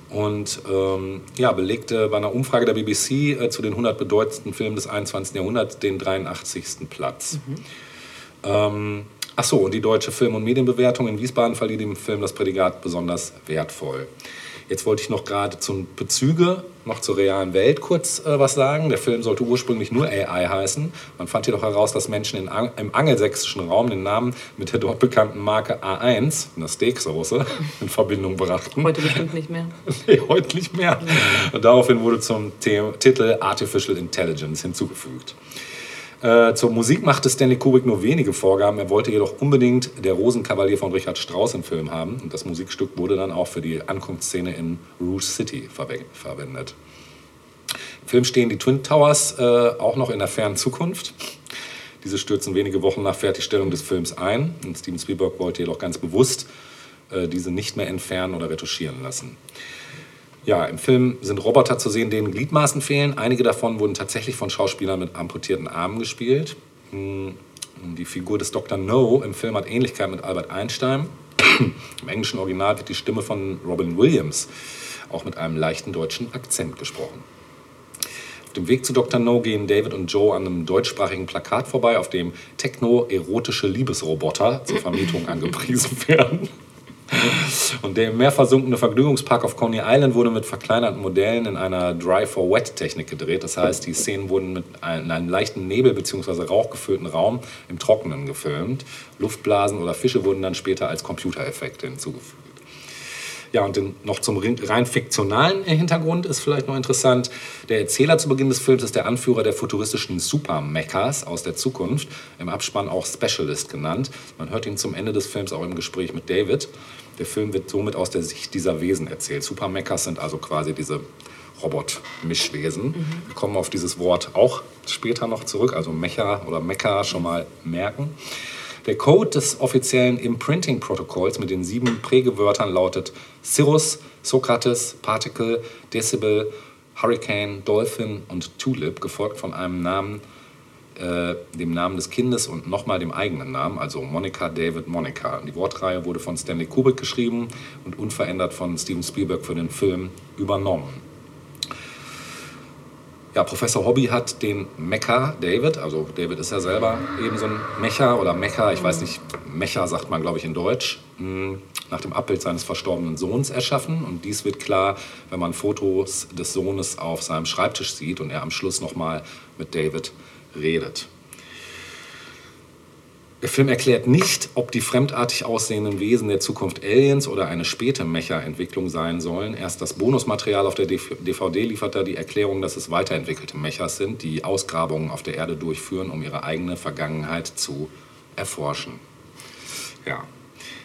Und ähm, ja, belegte bei einer Umfrage der BBC äh, zu den 100 bedeutendsten Filmen des 21. Jahrhunderts den 83. Platz. Ähm, ach so, und die deutsche Film- und Medienbewertung in Wiesbaden verlieh dem Film das Prädikat besonders wertvoll. Jetzt wollte ich noch gerade zum Bezüge noch zur realen Welt kurz äh, was sagen. Der Film sollte ursprünglich nur AI heißen. Man fand jedoch heraus, dass Menschen in im angelsächsischen Raum den Namen mit der dort bekannten Marke A1, einer Steaksoße, in Verbindung brachten. Heute bestimmt nicht mehr. Nee, heute nicht mehr. Und daraufhin wurde zum The Titel Artificial Intelligence hinzugefügt. Äh, zur Musik machte Stanley Kubrick nur wenige Vorgaben. Er wollte jedoch unbedingt der Rosenkavalier von Richard Strauss im Film haben. Und das Musikstück wurde dann auch für die Ankunftsszene in Rouge City verwe- verwendet. Im Film stehen die Twin Towers äh, auch noch in der fernen Zukunft. Diese stürzen wenige Wochen nach Fertigstellung des Films ein. Und Steven Spielberg wollte jedoch ganz bewusst äh, diese nicht mehr entfernen oder retuschieren lassen. Ja, im Film sind Roboter zu sehen, denen Gliedmaßen fehlen. Einige davon wurden tatsächlich von Schauspielern mit amputierten Armen gespielt. Hm, Die Figur des Dr. No im Film hat Ähnlichkeit mit Albert Einstein. Im englischen Original wird die Stimme von Robin Williams auch mit einem leichten deutschen Akzent gesprochen. Auf dem Weg zu Dr. No gehen David und Joe an einem deutschsprachigen Plakat vorbei, auf dem techno-erotische Liebesroboter zur Vermietung angepriesen werden. Und der im Meer versunkene Vergnügungspark auf Coney Island wurde mit verkleinerten Modellen in einer Dry-for-Wet-Technik gedreht. Das heißt, die Szenen wurden mit einem, in einem leichten Nebel- bzw. rauchgefüllten Raum im Trockenen gefilmt. Luftblasen oder Fische wurden dann später als Computereffekte hinzugefügt. Ja, und den, noch zum rein- fiktionalen Hintergrund ist vielleicht noch interessant. Der Erzähler zu Beginn des Films ist der Anführer der futuristischen Super-Mechas aus der Zukunft, im Abspann auch Specialist genannt. Man hört ihn zum Ende des Films auch im Gespräch mit David. Der Film wird somit aus der Sicht dieser Wesen erzählt. Super-Mechas sind also quasi diese Robot-Mischwesen. Wir kommen auf dieses Wort auch später noch zurück, also Mecha oder Mecha schon mal merken. Der Code des offiziellen Imprinting-Protokolls mit den sieben Prägewörtern lautet Cirrus, Sokrates, Particle, Decibel, Hurricane, Dolphin und Tulip, gefolgt von einem Namen, äh, dem Namen des Kindes und nochmal dem eigenen Namen, also Monica David Monica. Die Wortreihe wurde von Stanley Kubrick geschrieben und unverändert von Steven Spielberg für den Film übernommen. Ja, Professor Hobby hat den Mecha David, also David ist ja selber eben so ein Mecha oder Mecha, ich weiß nicht, Mecha sagt man glaube ich in Deutsch, mh, nach dem Abbild seines verstorbenen Sohns erschaffen. Und dies wird klar, wenn man Fotos des Sohnes auf seinem Schreibtisch sieht und er am Schluss nochmal mit David redet. Der Film erklärt nicht, ob die fremdartig aussehenden Wesen der Zukunft Aliens oder eine späte Mecha-Entwicklung sein sollen. Erst das Bonusmaterial auf der DVD liefert da die Erklärung, dass es weiterentwickelte Mechas sind, die Ausgrabungen auf der Erde durchführen, um ihre eigene Vergangenheit zu erforschen. Ja.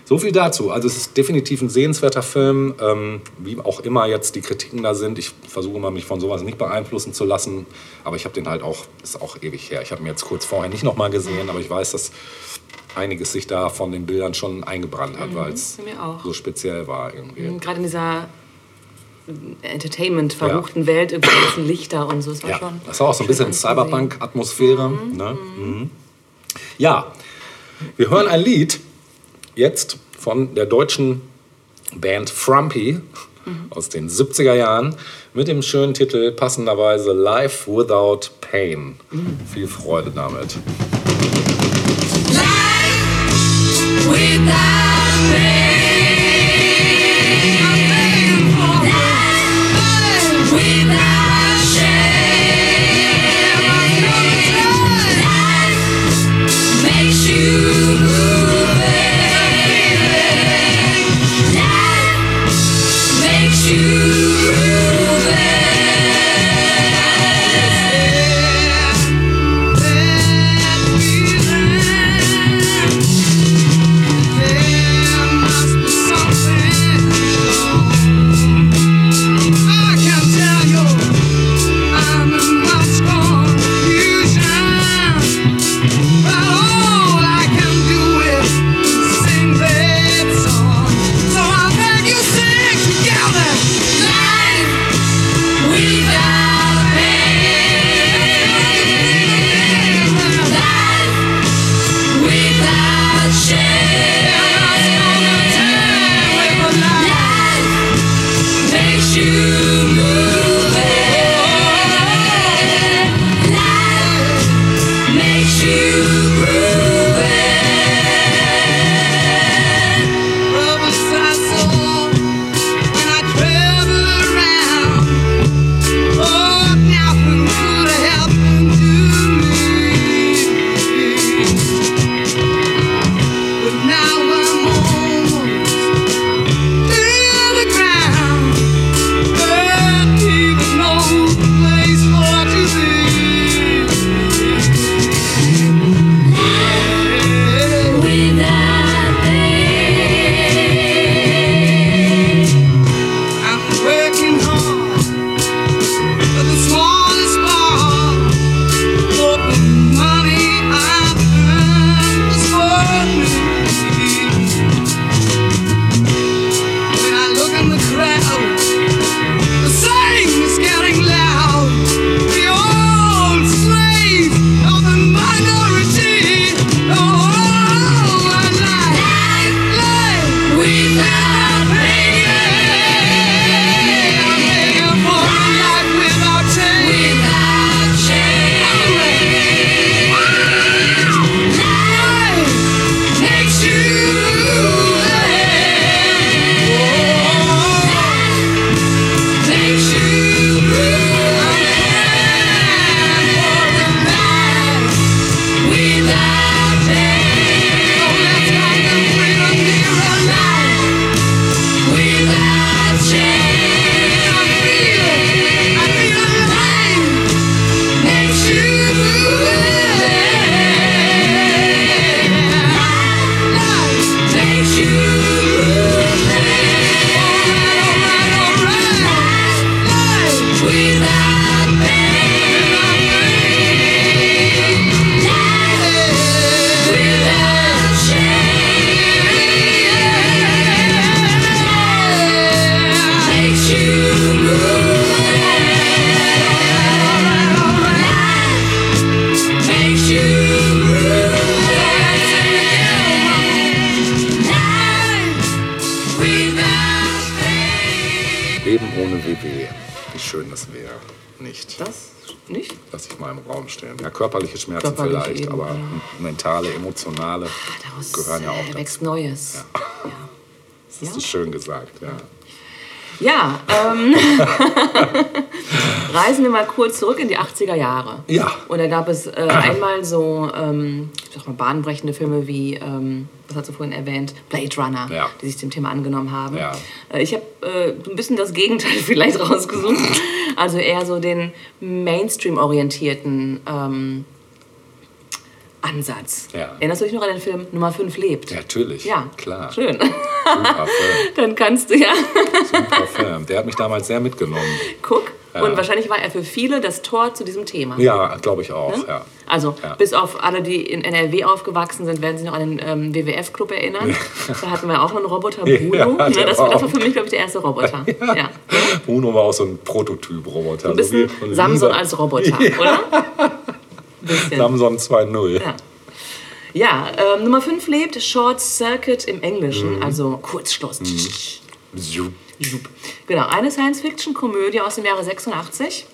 So viel dazu. Also es ist definitiv ein sehenswerter Film, ähm, wie auch immer jetzt die Kritiken da sind. Ich versuche immer, mich von sowas nicht beeinflussen zu lassen, aber ich habe den halt auch, ist auch ewig her. Ich habe ihn jetzt kurz vorher nicht nochmal gesehen, aber ich weiß, dass einiges sich da von den Bildern schon eingebrannt hat, weil es so speziell war irgendwie. Gerade in dieser Entertainment-verruchten Welt, irgendwie ganzen Lichter und so. Das war Ja, schon. das war auch so ein bisschen schön anzusehen. Cyberpunk-Atmosphäre. Ne? Mhm. Ja, wir hören ein Lied jetzt von der deutschen Band Frumpy mhm. aus den 70er Jahren mit dem schönen Titel passenderweise Life Without Pain. Mhm. Viel Freude damit. Life without gesagt, ja. Ja, ähm, reisen wir mal kurz zurück in die 80er Jahre. Ja. Und da gab es äh, einmal so, ähm, ich sag mal, bahnbrechende Filme wie, ähm, was hast du vorhin erwähnt, Blade Runner, Ja. die sich dem Thema angenommen haben. Ja. Äh, ich habe äh, ein bisschen das Gegenteil vielleicht rausgesucht. Also eher so den Mainstream-orientierten ähm, Ansatz. Ja. Erinnerst du dich noch an den Film Nummer 5 lebt? Ja, Natürlich, Ja, klar. Schön. Super Film, Dann kannst du, ja, super Film. Der hat mich damals sehr mitgenommen. guck. Ja. Und wahrscheinlich war er für viele das Tor zu diesem Thema. Ja, glaube ich auch, ja. Also, bis auf alle, die in NRW aufgewachsen sind, werden sich noch an den ähm, WWF-Club erinnern. Da hatten wir auch einen Roboter, Bruno. Ne, das, war das war für mich, glaube ich, der erste Roboter. Ja. Bruno war auch so ein Prototyp-Roboter. Ein bisschen so Samson als Roboter, oder? Bisschen. Samson 2.0. Ja. Ja, ähm, Nummer 5 lebt Short Circuit im Mhm. Englischen, also Kurzschluss. Jup. Genau, eine Science-Fiction-Komödie aus dem Jahre 86.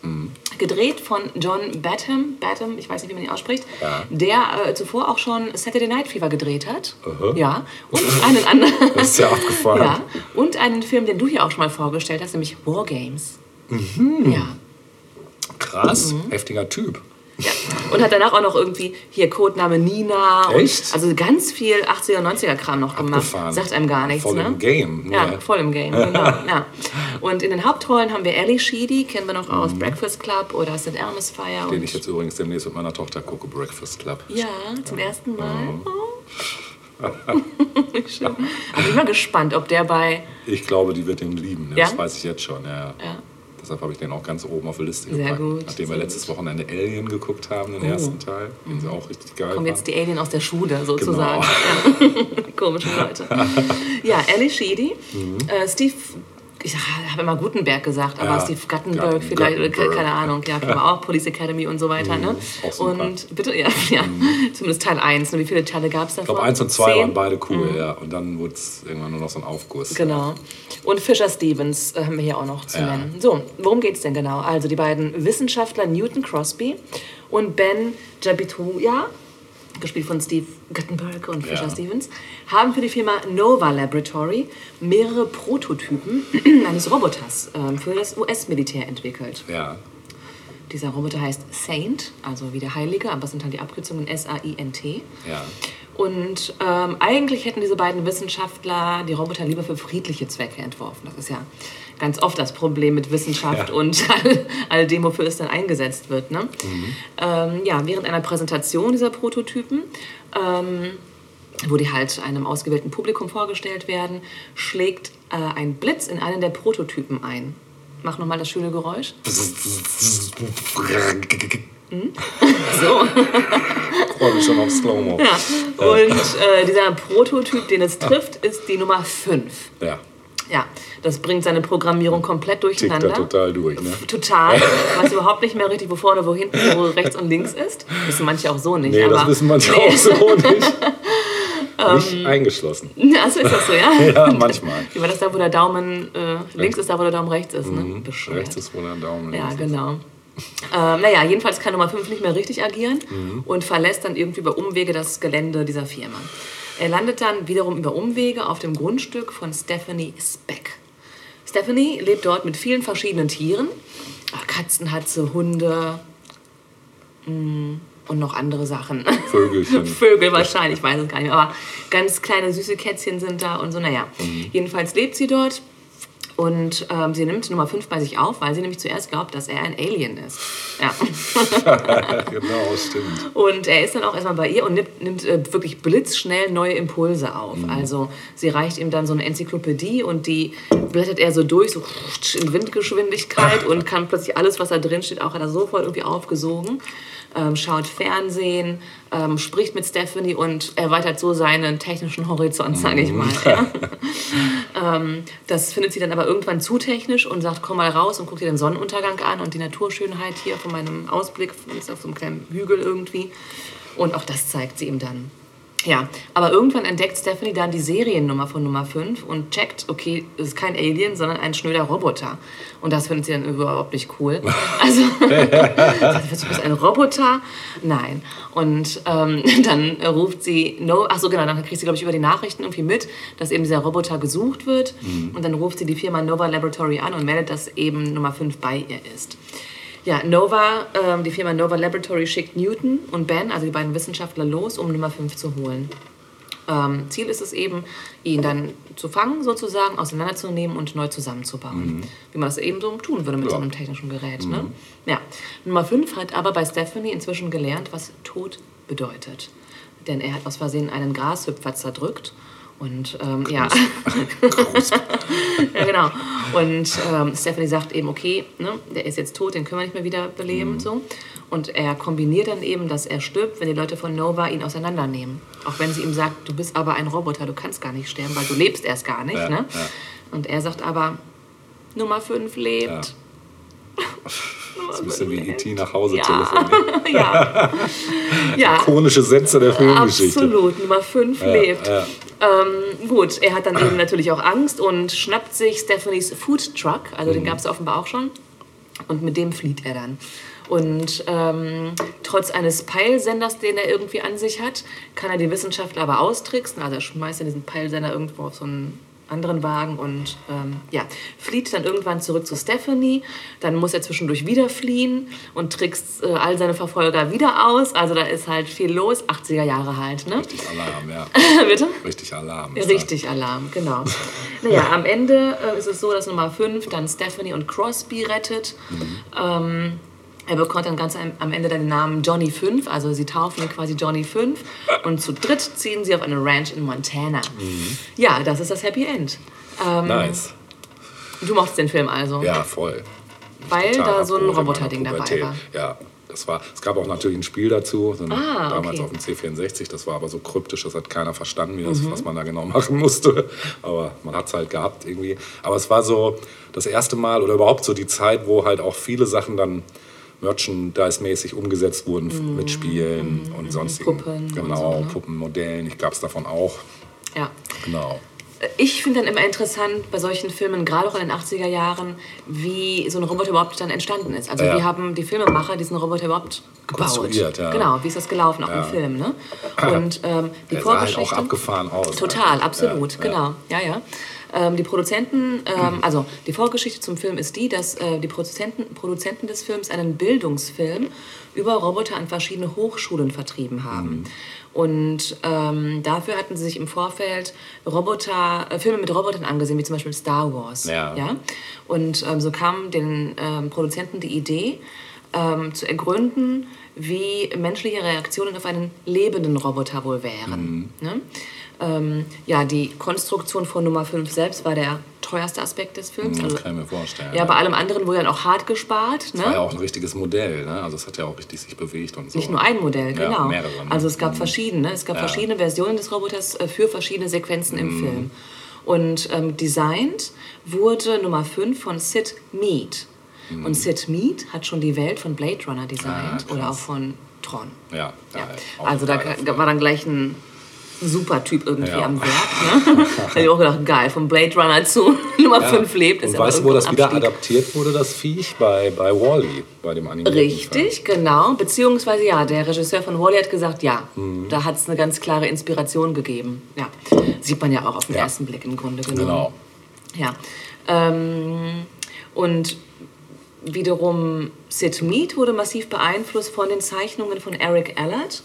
gedreht von John Badham, Badham, ich weiß nicht, wie man ihn ausspricht, Ja. der äh, zuvor auch schon Saturday Night Fever gedreht hat. Aha. Ja, und einen anderen. Das ist ja abgefahren. ja, und einen Film, den du hier auch schon mal vorgestellt hast, nämlich War Games. Mhm. Ja. Krass, Mhm. heftiger Typ. Ja. Und hat danach auch noch irgendwie hier Codename Nina. Echt? Und also ganz viel 80er, 90er Kram noch gemacht. Abgefahren. Sagt einem gar nichts, Voll ne? im Game. Ja, ne? voll im Game, genau. ja. Und in den Hauptrollen haben wir Ellie Sheedy, kennen wir noch Mhm. aus Breakfast Club oder St. Elmo's Fire. Den ich jetzt übrigens demnächst mit meiner Tochter gucke, Breakfast Club. ja, zum ersten Mal. Mhm. Oh. Also ich bin mal gespannt, ob der bei. Ich glaube, die wird ihn lieben. ne? Ja? Das weiß ich jetzt schon. Ja. Deshalb habe ich den auch ganz oben auf der Liste Sehr gepackt. gut, Nachdem wir letztes Wochenende Alien geguckt haben, den Oh. ersten Teil, den sie auch richtig geil Kommen jetzt fand. die Alien aus der Schule sozusagen. Genau. Ja. Komische Leute. Ja, Ellie Sheedy, äh, Steve. Ich habe immer Gutenberg gesagt, aber Mhm. Ja, Steve Guttenberg Gatten- vielleicht, oder ke- Guttenberg. keine Ahnung, ja, kennen wir auch, Police Academy und so weiter, ne? Mhm. Und bitte, ja, ja, zumindest Teil 1, ne? wie viele Teile gab es davon? Ich glaube, eins und zwei Zehn? waren beide cool, ja. Und dann wurde es irgendwann nur noch so ein Aufguss. Genau. Und Fisher Stevens äh, haben wir hier auch noch zu Ja. nennen. So, worum geht es denn genau? Also die beiden Wissenschaftler Newton Crosby und Ben Jabituya, gespielt von Steve Guttenberg und Fisher Ja. Stevens, haben für die Firma Nova Laboratory mehrere Prototypen eines Roboters ähm, für das US-Militär entwickelt. Ja. Dieser Roboter heißt Saint, also wie der Heilige, aber es sind halt die Abkürzungen S-A-I-N-T. Ja. Und ähm, eigentlich hätten diese beiden Wissenschaftler die Roboter lieber für friedliche Zwecke entworfen. Das ist ja ganz oft das Problem mit Wissenschaft Ja. und all, all dem, wofür es dann eingesetzt wird. Ne? Ähm, ja, während einer Präsentation dieser Prototypen, ähm, wo die halt einem ausgewählten Publikum vorgestellt werden, schlägt äh, ein Blitz in einen der Prototypen ein. Mach nochmal das schöne Geräusch. So. Freue mich schon auf Slow-Mo. Ja. Und äh, dieser Prototyp, den es trifft, ist die Nummer 5. Ja. Ja, das bringt seine Programmierung komplett Tickt da durcheinander. total durch, ne? Total. Weiß überhaupt nicht mehr richtig, wo vorne, wo hinten, wo rechts und links ist. Wissen manche auch so nicht. Nee, aber das wissen manche auch so nicht. nicht eingeschlossen. Achso, ist das so, ja? Ja, manchmal. Wie war das da, wo der Daumen äh, links ist, da wo der Daumen rechts ist, ne? Mhm. Rechts ist wohl der Daumen. Ja, links ist- genau. Ähm, naja, jedenfalls kann Nummer 5 nicht mehr richtig agieren Mhm. und verlässt dann irgendwie über Umwege das Gelände dieser Firma. Er landet dann wiederum über Umwege auf dem Grundstück von Stephanie Speck. Stephanie lebt dort mit vielen verschiedenen Tieren. Ach, Katzen hat sie, Hunde mm, und noch andere Sachen. Vögelchen. Vögel wahrscheinlich, ich weiß es gar nicht mehr. Aber ganz kleine süße Kätzchen sind da und so, naja. Mhm. Jedenfalls lebt sie dort und ähm, sie nimmt Nummer 5 bei sich auf, weil sie nämlich zuerst glaubt, dass er ein Alien ist. Ja. genau, stimmt. Und er ist dann auch erstmal bei ihr und nimmt, nimmt äh, wirklich blitzschnell neue Impulse auf. Also sie reicht ihm dann so eine Enzyklopädie und die blättert er so durch, so in Windgeschwindigkeit und kann plötzlich alles, was da drin steht, auch hat er sofort irgendwie aufgesogen. Ähm, schaut Fernsehen, ähm, spricht mit Stephanie und erweitert so seinen technischen Horizont, sage ich mal. Ja. ähm, das findet sie dann aber irgendwann zu technisch und sagt, komm mal raus und guck dir den Sonnenuntergang an und die Naturschönheit hier von meinem Ausblick auf so einem kleinen Hügel irgendwie. Und auch das zeigt sie ihm dann. Ja, aber irgendwann entdeckt Stephanie dann die Seriennummer von Nummer 5 und checkt, okay, es ist kein Alien, sondern ein schnöder Roboter. Und das findet sie dann überhaupt nicht cool. Also, du bist ein Roboter? Nein. Und ähm, dann ruft sie, no, ach so genau, dann kriegt sie, glaube ich, über die Nachrichten irgendwie mit, dass eben dieser Roboter gesucht wird. Und dann ruft sie die Firma Nova Laboratory an und meldet, dass eben Nummer 5 bei ihr ist. Ja, Nova, ähm, die Firma Nova Laboratory schickt Newton und Ben, also die beiden Wissenschaftler, los, um Nummer 5 zu holen. Ähm, Ziel ist es eben, ihn dann zu fangen, sozusagen, auseinanderzunehmen und neu zusammenzubauen. Wie man das eben so tun würde mit so einem technischen Gerät. Ne? Ja. Nummer 5 hat aber bei Stephanie inzwischen gelernt, was Tod bedeutet. Denn er hat aus Versehen einen Grashüpfer zerdrückt. Und ähm, ja. ja, genau. Und ähm, Stephanie sagt eben, okay, ne, der ist jetzt tot, den können wir nicht mehr wieder beleben. So. Und er kombiniert dann eben, dass er stirbt, wenn die Leute von Nova ihn auseinandernehmen. Auch wenn sie ihm sagt, du bist aber ein Roboter, du kannst gar nicht sterben, weil du lebst erst gar nicht. Ja, ne? ja. Und er sagt aber, Nummer 5 lebt. Ja. Das ist ein bisschen wie E.T. nach Hause Ja. telefonieren. ja. ja. Ikonische Sätze der Filmgeschichte. Absolut, Nummer 5 lebt. ja. Ähm, gut, er hat dann eben natürlich auch Angst und schnappt sich Stephanies Food Truck, also Mhm. den gab es offenbar auch schon. Und mit dem flieht er dann. Und ähm, trotz eines Peilsenders, den er irgendwie an sich hat, kann er die Wissenschaftler aber austricksen. Also er schmeißt dann diesen Peilsender irgendwo auf so einen anderen Wagen und ähm, ja, flieht dann irgendwann zurück zu Stephanie. Dann muss er zwischendurch wieder fliehen und trickst äh, all seine Verfolger wieder aus. Also da ist halt viel los. 80er Jahre halt, ne? Richtig Alarm, ja. Bitte? Richtig Alarm. Richtig Alarm, genau. naja, am Ende äh, ist es so, dass Nummer 5 dann Stephanie und Crosby rettet. Ähm, er bekommt dann ganz am Ende den Namen Johnny 5, also sie taufen ihn quasi Johnny 5 und zu dritt ziehen sie auf eine Ranch in Montana. Ja, das ist das Happy End. das. Nice. Du mochtest den Film also, Ja, voll. weil da so ein Roboterding dabei war. Ja, das war, es gab auch natürlich ein Spiel dazu, so Ah, damals okay. auf dem C64, das war aber so kryptisch, das hat keiner verstanden, wie das, Mhm. was man da genau machen musste. Aber man hat es halt gehabt irgendwie. Aber es war so das erste Mal oder überhaupt so die Zeit, wo halt auch viele Sachen dann Merchandise-mäßig umgesetzt wurden mit Spielen und sonstigen. Mhm. Puppen und Genau, so, ne? Puppenmodellen, gab es davon auch. Ja. Genau. Ich finde dann immer interessant bei solchen Filmen, gerade auch in den 80er Jahren, wie so ein Roboter überhaupt dann entstanden ist. Also Ja. wie haben die Filmemacher diesen Roboter überhaupt gebaut? Ja. Genau, wie ist das gelaufen, auch Ja. im Film. Ne? Und ähm, die Der sah halt Vorgeschichte... auch abgefahren aus. Total, ne? absolut, Ja, genau. Ja, ja. Ähm, die Produzenten, ähm, also die Vorgeschichte zum Film ist die, dass äh, die Produzenten, Produzenten des Films einen Bildungsfilm über Roboter an verschiedene Hochschulen vertrieben haben. Mhm. Und ähm, dafür hatten sie sich im Vorfeld Roboter, äh, Filme mit Robotern angesehen, wie zum Beispiel Star Wars. Ja. Ja? Und ähm, so kam den ähm, Produzenten die Idee, ähm, zu ergründen, wie menschliche Reaktionen auf einen lebenden Roboter wohl wären. Ne? Ähm, ja, die Konstruktion von Nummer 5 selbst war der teuerste Aspekt des Films. Das Also, kann ich mir vorstellen. ja, bei allem anderen wurde dann auch hart gespart. Ne? War ja auch ein richtiges Modell, ne? Also es hat ja auch richtig sich bewegt und so. Nicht nur ein Modell, Ja, genau. mehrere, ne? Also es gab verschiedene. Es gab Ja. verschiedene Versionen des Roboters äh, für verschiedene Sequenzen Mhm. im Film. Und ähm, designt wurde Nummer 5 von Sid Mead. Und Sid Mead hat schon die Welt von Blade Runner designt Mhm. Ah, oder auch von Tron. Ja, Ja. Also da war dann gleich ein super Typ irgendwie Ja. am Werk. Ne? da habe ich auch gedacht, geil, vom Blade Runner zu Nummer 5 lebt. Und Ist weißt du, wo das wieder Abstieg. adaptiert wurde, das Viech? Bei, bei Wall-E, bei dem animierten Richtig, genau. Beziehungsweise ja, der Regisseur von Wally hat gesagt, ja, Mhm. da hat es eine ganz klare Inspiration gegeben. Ja, sieht man ja auch auf den Ja. ersten Blick im Grunde Film. genommen. Genau. Ja. Ähm, und wiederum Sid Mead wurde massiv beeinflusst von den Zeichnungen von Eric Allard,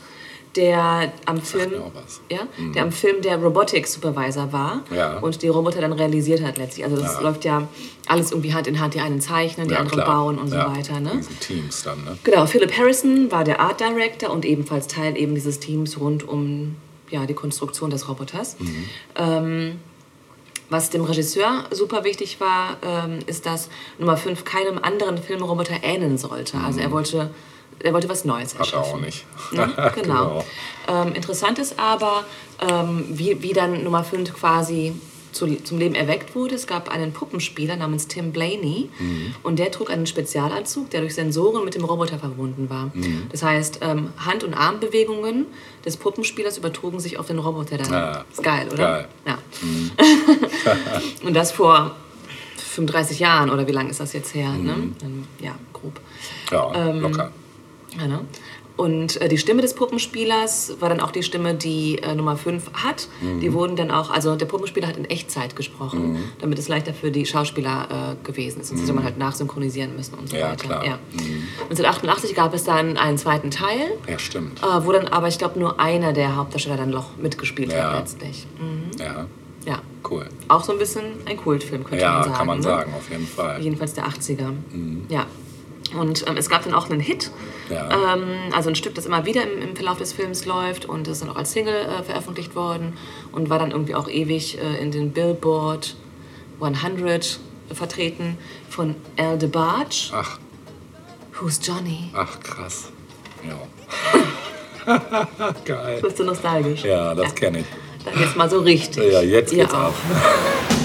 der am Film, was. Mhm. ja, der am Film der Robotics Supervisor war Ja. und die Roboter dann realisiert hat letztlich. Also das Ja. läuft ja alles irgendwie Hand in Hand, die einen zeichnen, die Ja, anderen klar. bauen und so ja. weiter. Ne? Diese Teams dann, ne? Genau, Philip Harrison war der Art Director und ebenfalls Teil eben dieses Teams rund um ja, die Konstruktion des Roboters. Ähm, was dem Regisseur super wichtig war, ähm, ist, dass Nummer 5 keinem anderen Filmroboter ähneln sollte. Also er wollte, er wollte was Neues Hat er erschaffen. auch nicht. Ne? Genau. Ähm, interessant ist aber, ähm, wie, wie dann Nummer 5 quasi zu, zum Leben erweckt wurde. Es gab einen Puppenspieler namens Tim Blaney und der trug einen Spezialanzug, der durch Sensoren mit dem Roboter verbunden war. Das heißt, ähm, Hand- und Armbewegungen des Puppenspielers übertrugen sich auf den Roboter dann. Ah, ist geil, oder? geil. Ja. und das vor 35 Jahren oder wie lange ist das jetzt her? Ne? Ähm, Ja, grob. Ja, Ähm, locker. Ja, ne? Und äh, die Stimme des Puppenspielers war dann auch die Stimme, die äh, Nummer 5 hat. Mhm. Die wurden dann auch, also der Puppenspieler hat in Echtzeit gesprochen, damit es leichter für die Schauspieler äh, gewesen ist. Sonst hätte man halt nachsynchronisieren müssen und so Ja, weiter. klar. Mhm. Ja. 1988 gab es dann einen zweiten Teil, Ja, stimmt. äh, wo dann aber, ich glaube, nur einer der Hauptdarsteller dann noch mitgespielt Ja. hat letztlich. Mhm. Ja, Ja. cool. Auch so ein bisschen ein Kultfilm, könnte Ja, man sagen. kann man ne? sagen, auf jeden Fall. Jedenfalls der 80er. Ja. Und ähm, es gab dann auch einen Hit, Ja. ähm, also ein Stück, das immer wieder im, im Verlauf des Films läuft und das ist dann auch als Single äh, veröffentlicht worden und war dann irgendwie auch ewig äh, in den Billboard 100 vertreten von Al DeBarge, Ach, Who's Johnny? ach, krass. Ja. Geil. Bist du nostalgisch? Ja, das kenne ich. Dann jetzt mal so richtig. Ja, jetzt geht's auch. ab.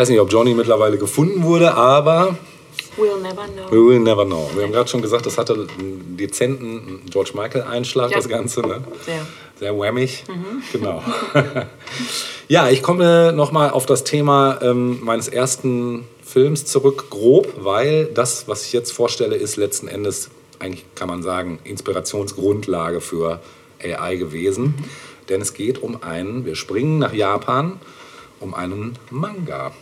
weiß nicht, ob Johnny mittlerweile gefunden wurde, aber We'll never know. we will never know. Wir haben gerade schon gesagt, das hatte einen dezenten George Michael-Einschlag, Ja. das Ganze. Ne? Sehr. Sehr whammig. Genau. ja, ich komme nochmal auf das Thema ähm, meines ersten Films zurück, grob, weil das, was ich jetzt vorstelle, ist letzten Endes, eigentlich kann man sagen, Inspirationsgrundlage für AI gewesen. Denn es geht um einen, wir springen nach Japan, um einen Manga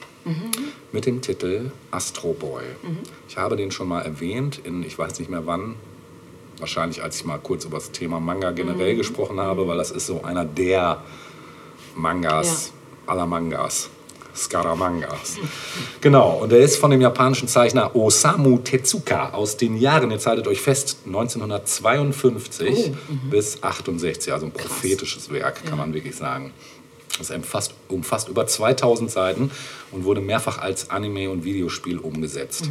mit dem Titel Astro Boy. Ich habe den schon mal erwähnt, in ich weiß nicht mehr wann, wahrscheinlich als ich mal kurz über das Thema Manga generell gesprochen habe, weil das ist so einer der Mangas aller Mangas. Skaramangas. Genau, und der ist von dem japanischen Zeichner Osamu Tezuka aus den Jahren, jetzt haltet euch fest, 1952 bis 68, also ein prophetisches Werk, kann man wirklich sagen. Es umfasst, umfasst über 2000 Seiten und wurde mehrfach als Anime und Videospiel umgesetzt.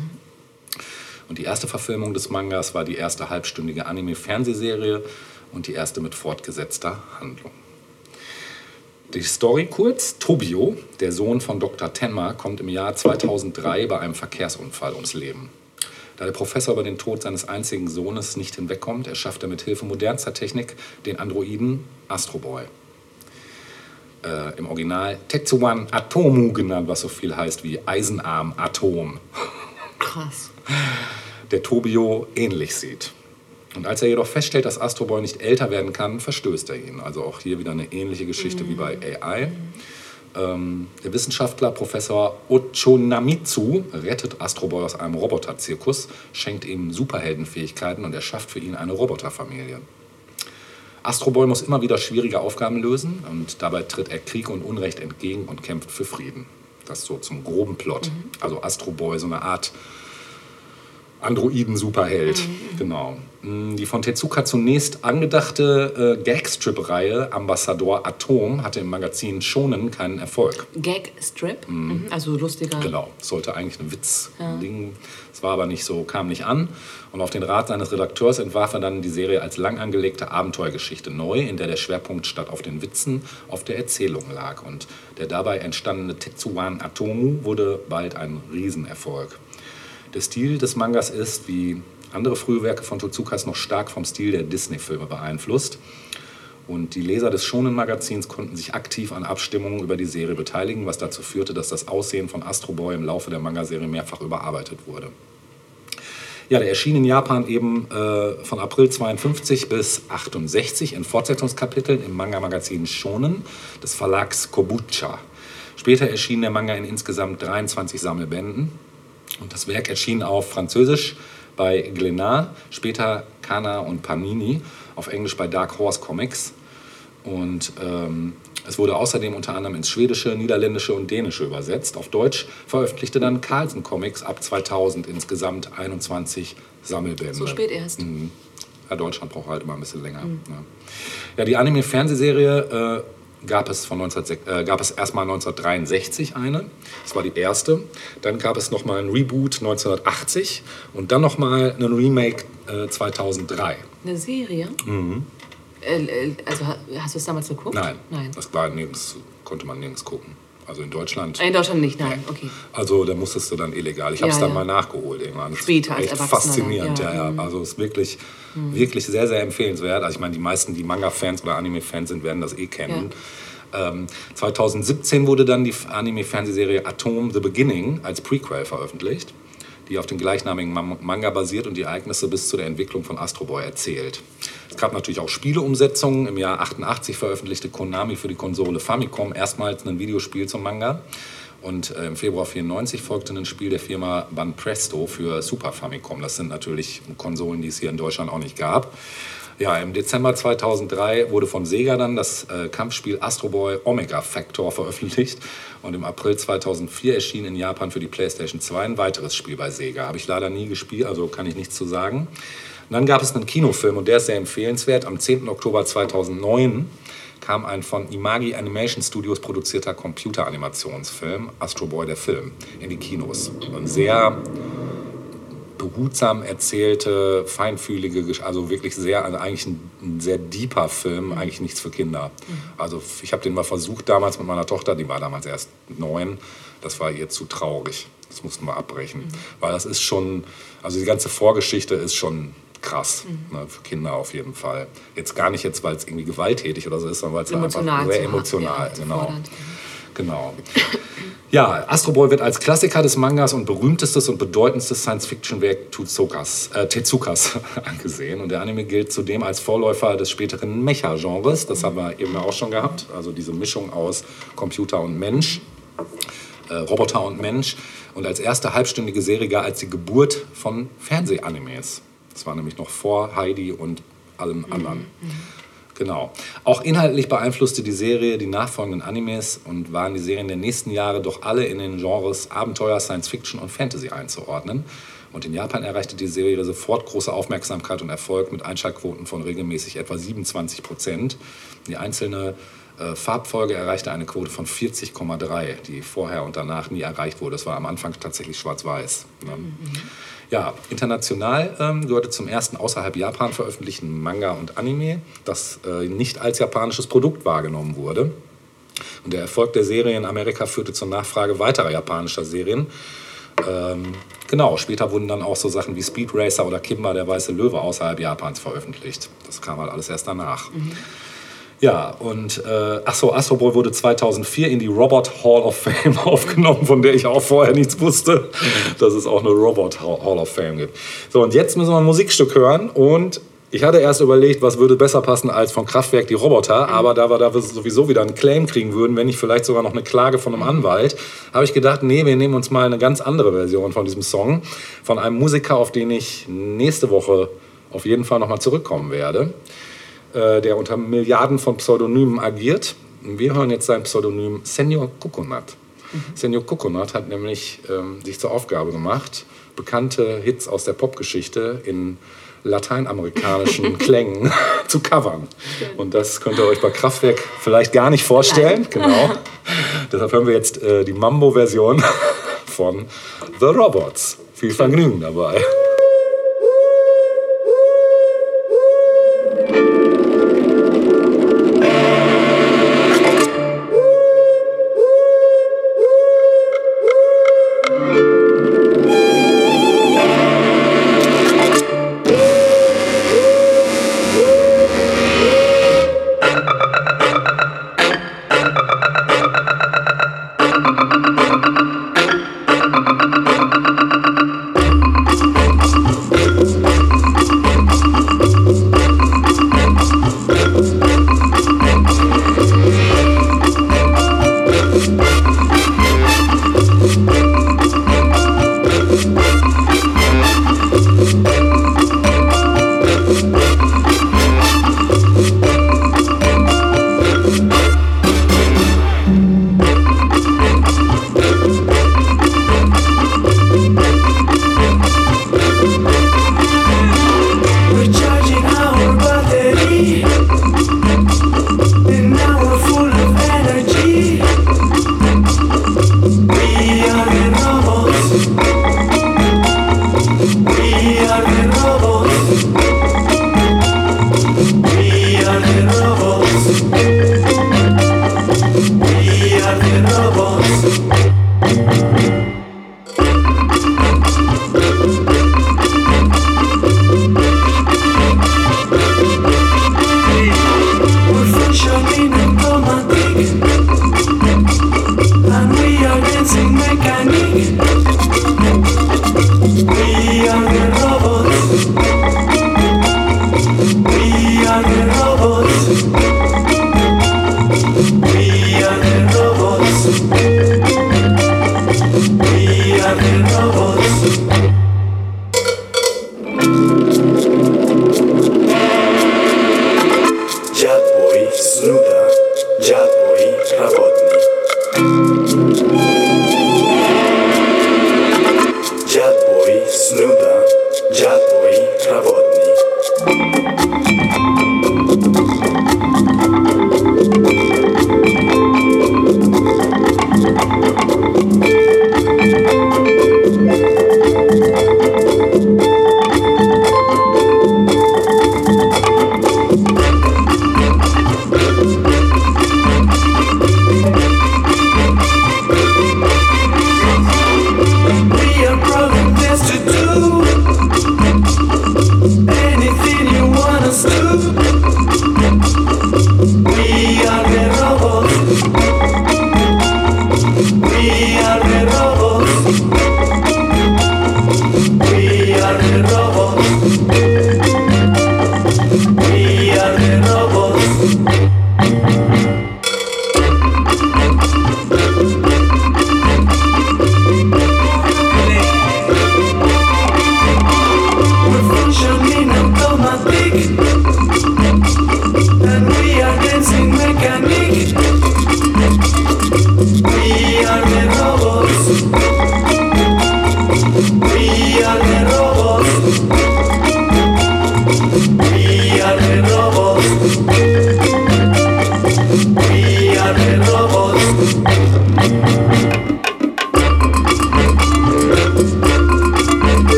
Und die erste Verfilmung des Mangas war die erste halbstündige Anime-Fernsehserie und die erste mit fortgesetzter Handlung. Die Story kurz. Tobio, der Sohn von Dr. Tenma, kommt im Jahr 2003 bei einem Verkehrsunfall ums Leben. Da der Professor über den Tod seines einzigen Sohnes nicht hinwegkommt, erschafft er mit Hilfe modernster Technik den Androiden Astro Boy. Äh, im Original Tetsuan Atomu genannt, was so viel heißt wie Eisenarm Atom, Krass. der Tobio ähnlich sieht. Und als er jedoch feststellt, dass Astro Boy nicht älter werden kann, verstößt er ihn. Also auch hier wieder eine ähnliche Geschichte wie bei AI. Ähm, der Wissenschaftler Professor Ochonamitsu rettet Astro Boy aus einem Roboterzirkus, schenkt ihm Superheldenfähigkeiten und erschafft für ihn eine Roboterfamilie. Astro Boy muss immer wieder schwierige Aufgaben lösen und dabei tritt er Krieg und Unrecht entgegen und kämpft für Frieden. Das so zum groben Plot. Also Astro Boy, so eine Art Androiden-Superheld. Genau. Die von Tezuka zunächst angedachte äh, Gagstrip-Reihe Ambassador Atom hatte im Magazin Shonen keinen Erfolg. Gag-Strip, mhm. also lustiger. Genau, sollte eigentlich ein Witz-Ding. Es war aber nicht so, kam nicht an. Und auf den Rat seines Redakteurs entwarf er dann die Serie als lang angelegte Abenteuergeschichte neu, in der der Schwerpunkt statt auf den Witzen auf der Erzählung lag. Und der dabei entstandene Tetsuwan Atomu wurde bald ein Riesenerfolg. Der Stil des Mangas ist, wie andere frühe Werke von Totsukas, noch stark vom Stil der Disney-Filme beeinflusst. Und die Leser des Shonen-Magazins konnten sich aktiv an Abstimmungen über die Serie beteiligen, was dazu führte, dass das Aussehen von Astro Boy im Laufe der Manga-Serie mehrfach überarbeitet wurde. Ja, der erschien in Japan eben äh, von April 52 bis 68 in Fortsetzungskapiteln im Manga-Magazin Shonen des Verlags Kobucha. Später erschien der Manga in insgesamt 23 Sammelbänden. Und das Werk erschien auf Französisch bei Glénat, später Kana und Panini, auf Englisch bei Dark Horse Comics. Und ähm, es wurde außerdem unter anderem ins Schwedische, Niederländische und Dänische übersetzt. Auf Deutsch veröffentlichte dann Carlsen Comics ab 2000 insgesamt 21 Sammelbände. So spät erst. Mhm. Ja, Deutschland braucht halt immer ein bisschen länger. Ja. ja, die Anime-Fernsehserie äh, gab, es von 19, äh, gab es erstmal 1963 eine. Das war die erste. Dann gab es nochmal ein Reboot 1980 und dann nochmal ein Remake äh, 2003. Eine Serie? Äh, äh, also ha- hast du es damals geguckt? Mhm. Nein, Nein. das war nirgends, konnte man nirgends gucken. Also in Deutschland. In Deutschland nicht, nein. Okay. Also da musstest du dann illegal. Ich habe es Ja, dann ja. mal nachgeholt irgendwann. Später echt faszinierend, ja, ja. ja. Mhm. Also es ist wirklich, wirklich sehr, sehr empfehlenswert. Also ich meine, die meisten, die Manga-Fans oder Anime-Fans sind, werden das eh kennen. Ähm, 2017 wurde dann die Anime-Fernsehserie Atom The Beginning als Prequel veröffentlicht, die auf dem gleichnamigen Manga basiert und die Ereignisse bis zu der Entwicklung von Astro Boy erzählt. Es gab natürlich auch Spieleumsetzungen. Im Jahr 88 veröffentlichte Konami für die Konsole Famicom erstmals ein Videospiel zum Manga. Und äh, im Februar 94 folgte ein Spiel der Firma Banpresto für Super Famicom. Das sind natürlich Konsolen, die es hier in Deutschland auch nicht gab. Ja, im Dezember 2003 wurde von Sega dann das äh, Kampfspiel Astro Boy Omega Factor veröffentlicht. Und im April 2004 erschien in Japan für die PlayStation 2 ein weiteres Spiel bei Sega. Habe ich leider nie gespielt, also kann ich nichts zu sagen. Und dann gab es einen Kinofilm und der ist sehr empfehlenswert. Am 10. Oktober 2009 kam ein von Imagi Animation Studios produzierter Computeranimationsfilm Astro Boy der Film in die Kinos. Und sehr behutsam erzählte, feinfühlige, also wirklich sehr, also eigentlich ein, ein sehr deeper Film, eigentlich nichts für Kinder. Also ich habe den mal versucht damals mit meiner Tochter, die war damals erst neun, das war ihr zu traurig. Das mussten wir abbrechen, weil das ist schon, also die ganze Vorgeschichte ist schon krass, ne, für Kinder auf jeden Fall. Jetzt gar nicht jetzt, weil es irgendwie gewalttätig oder so ist, sondern weil es einfach sehr emotional, ja, zu genau. Genau. Ja, Astro Boy wird als Klassiker des Mangas und berühmtestes und bedeutendstes Science-Fiction-Werk Tetsukas, äh, angesehen. Und der Anime gilt zudem als Vorläufer des späteren Mecha-Genres. Das haben wir eben auch schon gehabt. Also diese Mischung aus Computer und Mensch, äh, Roboter und Mensch. Und als erste halbstündige Serie gar als die Geburt von Fernsehanimes. Das war nämlich noch vor Heidi und allem anderen. Genau. Auch inhaltlich beeinflusste die Serie die nachfolgenden Animes und waren die Serien der nächsten Jahre doch alle in den Genres Abenteuer, Science Fiction und Fantasy einzuordnen. Und in Japan erreichte die Serie sofort große Aufmerksamkeit und Erfolg mit Einschaltquoten von regelmäßig etwa 27 Prozent. Die einzelne äh, Farbfolge erreichte eine Quote von 40,3, die vorher und danach nie erreicht wurde. Das war am Anfang tatsächlich schwarz-weiß. Ne? Ja, international ähm, gehörte zum ersten außerhalb Japan veröffentlichten Manga und Anime, das äh, nicht als japanisches Produkt wahrgenommen wurde. Und der Erfolg der Serie in Amerika führte zur Nachfrage weiterer japanischer Serien. Ähm, genau, später wurden dann auch so Sachen wie Speed Racer oder Kimba, der weiße Löwe, außerhalb Japans veröffentlicht. Das kam halt alles erst danach. Ja, und äh, achso, Astro Boy wurde 2004 in die Robot Hall of Fame aufgenommen, von der ich auch vorher nichts wusste, dass es auch eine Robot Hall of Fame gibt. So, und jetzt müssen wir ein Musikstück hören und ich hatte erst überlegt, was würde besser passen als von Kraftwerk die Roboter, aber da wir da sowieso wieder einen Claim kriegen würden, wenn nicht vielleicht sogar noch eine Klage von einem Anwalt, habe ich gedacht, nee, wir nehmen uns mal eine ganz andere Version von diesem Song, von einem Musiker, auf den ich nächste Woche auf jeden Fall nochmal zurückkommen werde, äh, der unter Milliarden von Pseudonymen agiert. Wir hören jetzt sein Pseudonym Senor Coconut. Senor Coconut hat nämlich ähm, sich zur Aufgabe gemacht, bekannte Hits aus der Popgeschichte in lateinamerikanischen Klängen zu covern. Und das könnt ihr euch bei Kraftwerk vielleicht gar nicht vorstellen. Genau. Deshalb hören wir jetzt äh, die Mambo-Version von The Robots. Viel Vergnügen dabei.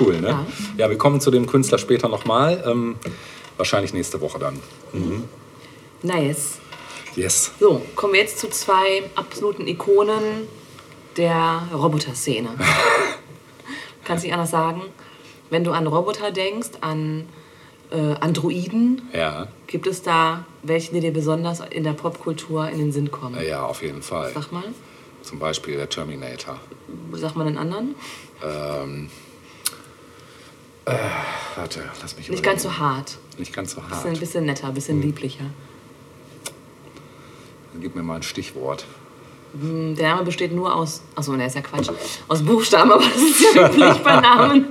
Cool, ne? Ja. Ja, wir kommen zu dem Künstler später nochmal. Ähm, wahrscheinlich nächste Woche dann. Nice. Yes. So, kommen wir jetzt zu zwei absoluten Ikonen der Roboter-Szene. Kannst nicht anders sagen. Wenn du an Roboter denkst, an äh, Androiden, Ja, gibt es da welche, die dir besonders in der Popkultur in den Sinn kommen? ja, auf jeden Fall. Sag mal, Zum Beispiel der Terminator. sag mal den anderen. Ähm, äh, warte, lass mich Nicht überlegen. ganz so hart. Nicht ganz so hart. Bisschen, ein bisschen netter, ein bisschen lieblicher. Gib mir mal ein Stichwort. Der Name besteht nur aus, achso, ne, ist ja Quatsch, aus Buchstaben, aber das ist ja üblich bei Namen.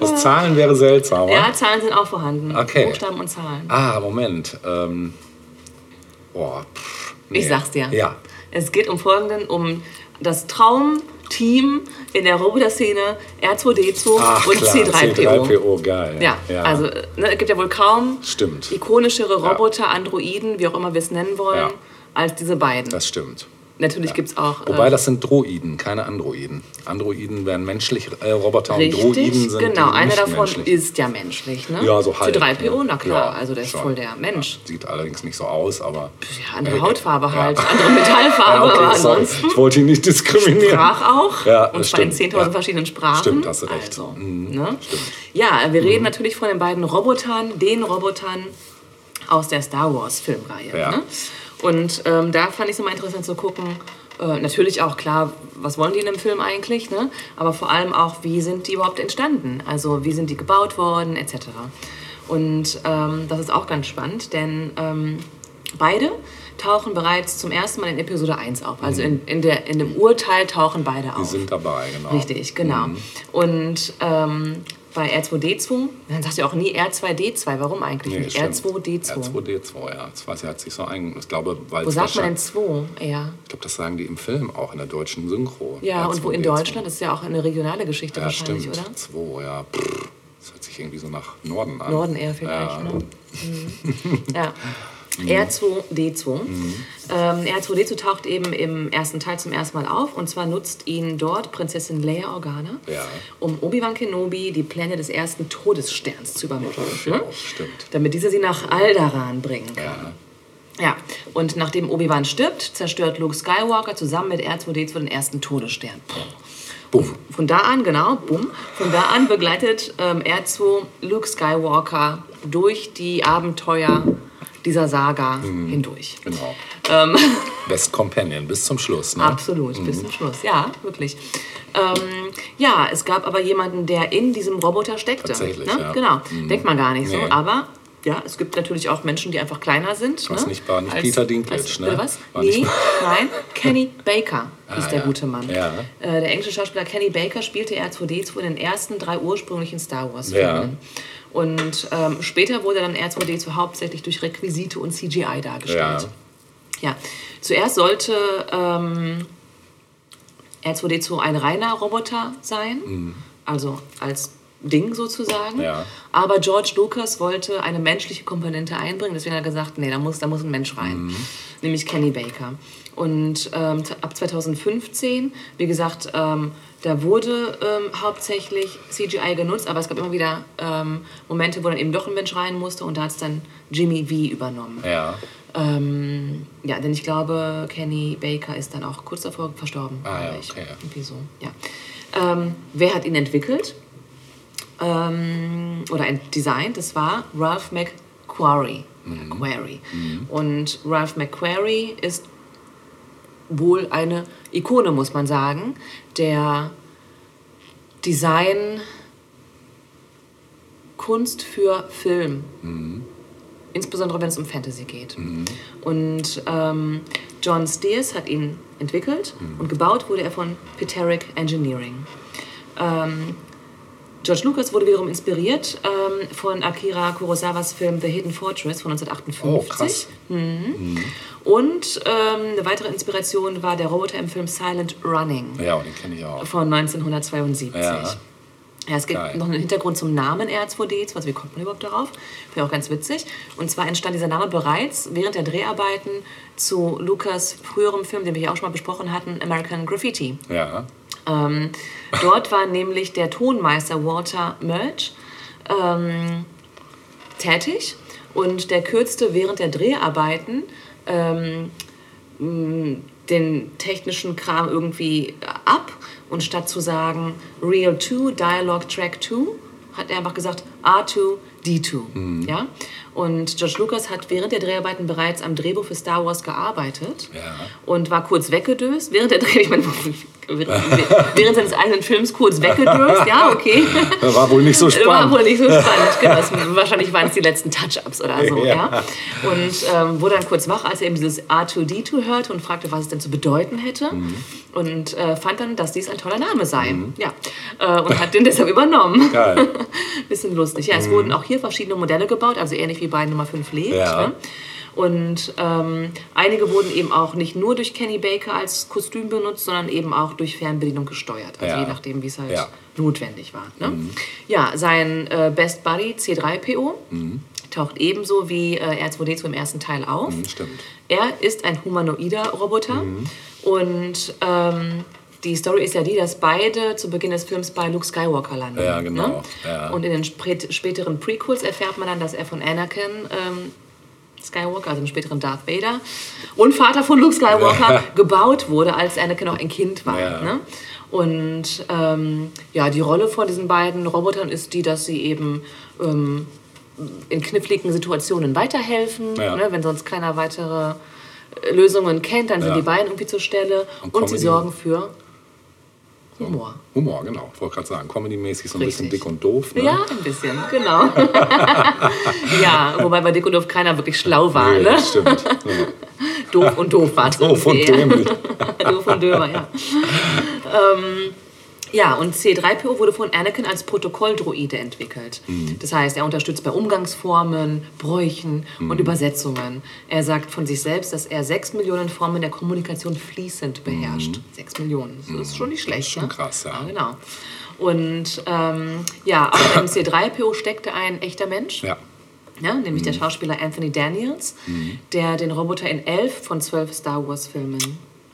Aus Zahlen wäre seltsam. Ja, Zahlen sind auch vorhanden. Okay. Buchstaben und Zahlen. Ah, Moment. Ähm, boah, pff, nee. Ich sag's dir. Ja. Es geht um folgenden, um das Traumteam in der Roboter-Szene R2D2 Ach, und klar, C3PO. C3PO, geil. Ja, also ne, es gibt ja wohl kaum Stimmt. ikonischere Roboter, Androiden, wie auch immer wir es nennen wollen, Ja. als diese beiden. Das stimmt. Natürlich gibt's auch. Wobei äh, das sind Droiden, keine Androiden. Androiden wären menschlich, äh, Roboter und Droiden Richtig, sind genau. Einer davon menschlich. ist ja menschlich, ne? ja, so halb. C3PO, ne? na klar, Ja, also der ist schon. voll der Mensch. Ja, sieht allerdings nicht so aus, aber... Ja, andere Äh, Hautfarbe ja. halt, andere Metallfarbe, Ja, okay, aber ansonsten Ich wollte ihn nicht diskriminieren. Sprach auch. Ja, und zwar in stimmt, 10.000 ja. verschiedenen Sprachen. Stimmt, hast du recht. Also, Mhm, ne? stimmt. Ja, wir reden natürlich von den beiden Robotern, den Robotern aus der Star Wars Filmreihe. Ja. Ne? Und ähm, da fand ich es immer interessant zu gucken, äh, natürlich auch klar, was wollen die in dem Film eigentlich, ne? aber vor allem auch, wie sind die überhaupt entstanden? Also wie sind die gebaut worden, etc. Und ähm, das ist auch ganz spannend, denn ähm, beide tauchen bereits zum ersten Mal in Episode 1 auf. Also in, in, der, in dem Urteil tauchen beide Mhm. Die auf. sind dabei, genau. Richtig, genau. Mhm. Und ähm, bei R2D2, dann sagst du ja auch nie R2D2. Warum eigentlich Nee, nicht? stimmt. R2D2. R2D2, ja. Das weiß ich, hat sich so ein... Ich glaube, weil Wo sagt man denn wahrscheinlich- 2 eher? Ich glaube, das sagen die im Film auch, in der deutschen Synchro. Ja, und wo in R2D2. Deutschland? Das ist ja auch eine regionale Geschichte Ja, wahrscheinlich, stimmt. oder? 2, ja. Pff, Das hört sich irgendwie so nach Norden an. Norden eher vielleicht, Ja. ne? Mhm. Ja. R2D2. Ähm, R2D2 taucht eben im ersten Teil zum ersten Mal auf und zwar nutzt ihn dort Prinzessin Leia Organa, Ja. um Obi-Wan Kenobi die Pläne des ersten Todessterns zu übermitteln. Ja, ne? stimmt. Damit dieser sie nach Alderaan bringen kann. Ja. Ja, und nachdem Obi-Wan stirbt, zerstört Luke Skywalker zusammen mit R2D2 den ersten Todesstern. Bumm. Von da an, genau, bumm, von da an begleitet ähm, R2 Luke Skywalker durch die Abenteuer dieser Saga Mhm. hindurch. Genau. Ähm, Best Companion bis zum Schluss, ne? Absolut, bis zum Schluss. Ja, wirklich. Ähm, ja, es gab aber jemanden, der in diesem Roboter steckte. Tatsächlich, ne? ja. Genau, denkt man gar nicht so. Nee. Aber ja, es gibt natürlich auch Menschen, die einfach kleiner sind. Was ne? nicht war nicht Peter Dinklage, ne? Was? War nee, nein, Kenny Baker hieß Ah, der ja. gute Mann. Ja. Äh, der englische Schauspieler Kenny Baker spielte R2D2 in den ersten drei ursprünglichen Star Wars Ja. Und ähm, später wurde dann R2D2 hauptsächlich durch Requisite und CGI dargestellt. Ja. Ja, zuerst sollte ähm, R2D2 ein reiner Roboter sein, also als Ding sozusagen. Mhm. Ja. Aber George Lucas wollte eine menschliche Komponente einbringen, deswegen hat er gesagt, nee, da muss, da muss ein Mensch rein, Mhm. nämlich Kenny Baker. Und ähm, ab 2015, wie gesagt, ähm, da wurde ähm, hauptsächlich CGI genutzt, aber es gab immer wieder ähm, Momente, wo dann eben doch ein Mensch rein musste und da hat es dann Jimmy V übernommen. Ja. Ähm, ja, denn ich glaube, Kenny Baker ist dann auch kurz davor verstorben. Ah, ja, ich. okay. Irgendwie so, ja. Ähm, wer hat ihn entwickelt? Ähm, oder designt? Das war Ralph McQuarrie. McQuarrie. Und Ralph McQuarrie ist wohl eine Ikone, muss man sagen, der Design Kunst für Film. Insbesondere wenn es um Fantasy geht. Und ähm, John Steers hat ihn entwickelt und gebaut wurde er von Piteric Engineering. Ähm, George Lucas wurde wiederum inspiriert ähm, von Akira Kurosawas Film The Hidden Fortress von 1958. Oh, krass. Und ähm, eine weitere Inspiration war der Roboter im Film Silent Running Ja, den kenne ich auch. von 1972. Ja. Ja, es gibt Geil. noch einen Hintergrund zum Namen R2D2, also wie kommt man überhaupt darauf? Finde ich auch ganz witzig. Und zwar entstand dieser Name bereits während der Dreharbeiten zu Lukas früherem Film, den wir hier auch schon mal besprochen hatten, American Graffiti. Ja. Ähm, dort war nämlich der Tonmeister Walter Murch ähm, tätig und der kürzte während der Dreharbeiten ähm, mh, den technischen Kram irgendwie ab und statt zu sagen Real 2, Dialogue Track 2, hat er einfach gesagt R2, D2. Ja? Und George Lucas hat während der Dreharbeiten bereits am Drehbuch für Star Wars gearbeitet Ja. und war kurz weggedöst während der Dreh, ich meine, während, während seines eigenen Films kurz weggedöst, ja, okay. War wohl nicht so War spannend. wohl nicht so spannend, genau. Wahrscheinlich waren es die letzten Touch-Ups oder so, ja. Ja. Und ähm, wurde dann kurz wach, als er eben dieses R2D2 hörte und fragte, was es denn zu bedeuten hätte. Mhm. Und äh, fand dann, dass dies ein toller Name sei. Ja. Äh, und hat den deshalb übernommen. Geil. Bisschen lustig. Ja, es wurden auch hier verschiedene Modelle gebaut, also ähnlich wie bei Nummer 5 lebt. Ja. Ne? Und ähm, einige wurden eben auch nicht nur durch Kenny Baker als Kostüm benutzt, sondern eben auch durch Fernbedienung gesteuert. Also Ja. je nachdem, wie es halt Ja. notwendig war. Ne? Ja, sein äh, Best Buddy C3PO taucht ebenso wie äh, R2D2 im ersten Teil auf. Stimmt. Er ist ein humanoider Roboter und ähm, die Story ist ja die, dass beide zu Beginn des Films bei Luke Skywalker landen. Ja, genau. Ne? Ja. Und in den spät, späteren Prequels erfährt man dann, dass er von Anakin ähm, Skywalker, also dem späteren Darth Vader, und Vater von Luke Skywalker gebaut wurde, als Anakin noch ein Kind war. Ja. Ne? Und ähm, ja, die Rolle von diesen beiden Robotern ist die, dass sie eben ähm, in kniffligen Situationen weiterhelfen. Ja. Ne? Wenn sonst keiner weitere äh, Lösungen kennt, dann sind Ja. die beiden irgendwie zur Stelle Und und, sie sorgen für Humor. Humor, genau. Ich wollte gerade sagen, Comedy-mäßig so ein bisschen Richtig. dick und doof. Ne? Ja, ein bisschen, genau. ja, wobei bei Dick und Doof keiner wirklich schlau war. Nee, Ne? Stimmt. Ja. Doof und doof war es Doof und dämlich. Doof und Dömer, ja. ähm, ja, und C3PO wurde von Anakin als Protokolldroide entwickelt. Mhm. Das heißt, er unterstützt bei Umgangsformen, Bräuchen Mhm. und Übersetzungen. Er sagt von sich selbst, dass er sechs Millionen Formen der Kommunikation fließend beherrscht. Sechs Millionen, das ist schon nicht schlecht. Mhm. schon ne? krass, ja. genau. Und ähm, ja, auch im C3PO steckte ein echter Mensch. Ja. Ja, nämlich der Schauspieler Anthony Daniels, der den Roboter in elf von zwölf Star Wars-Filmen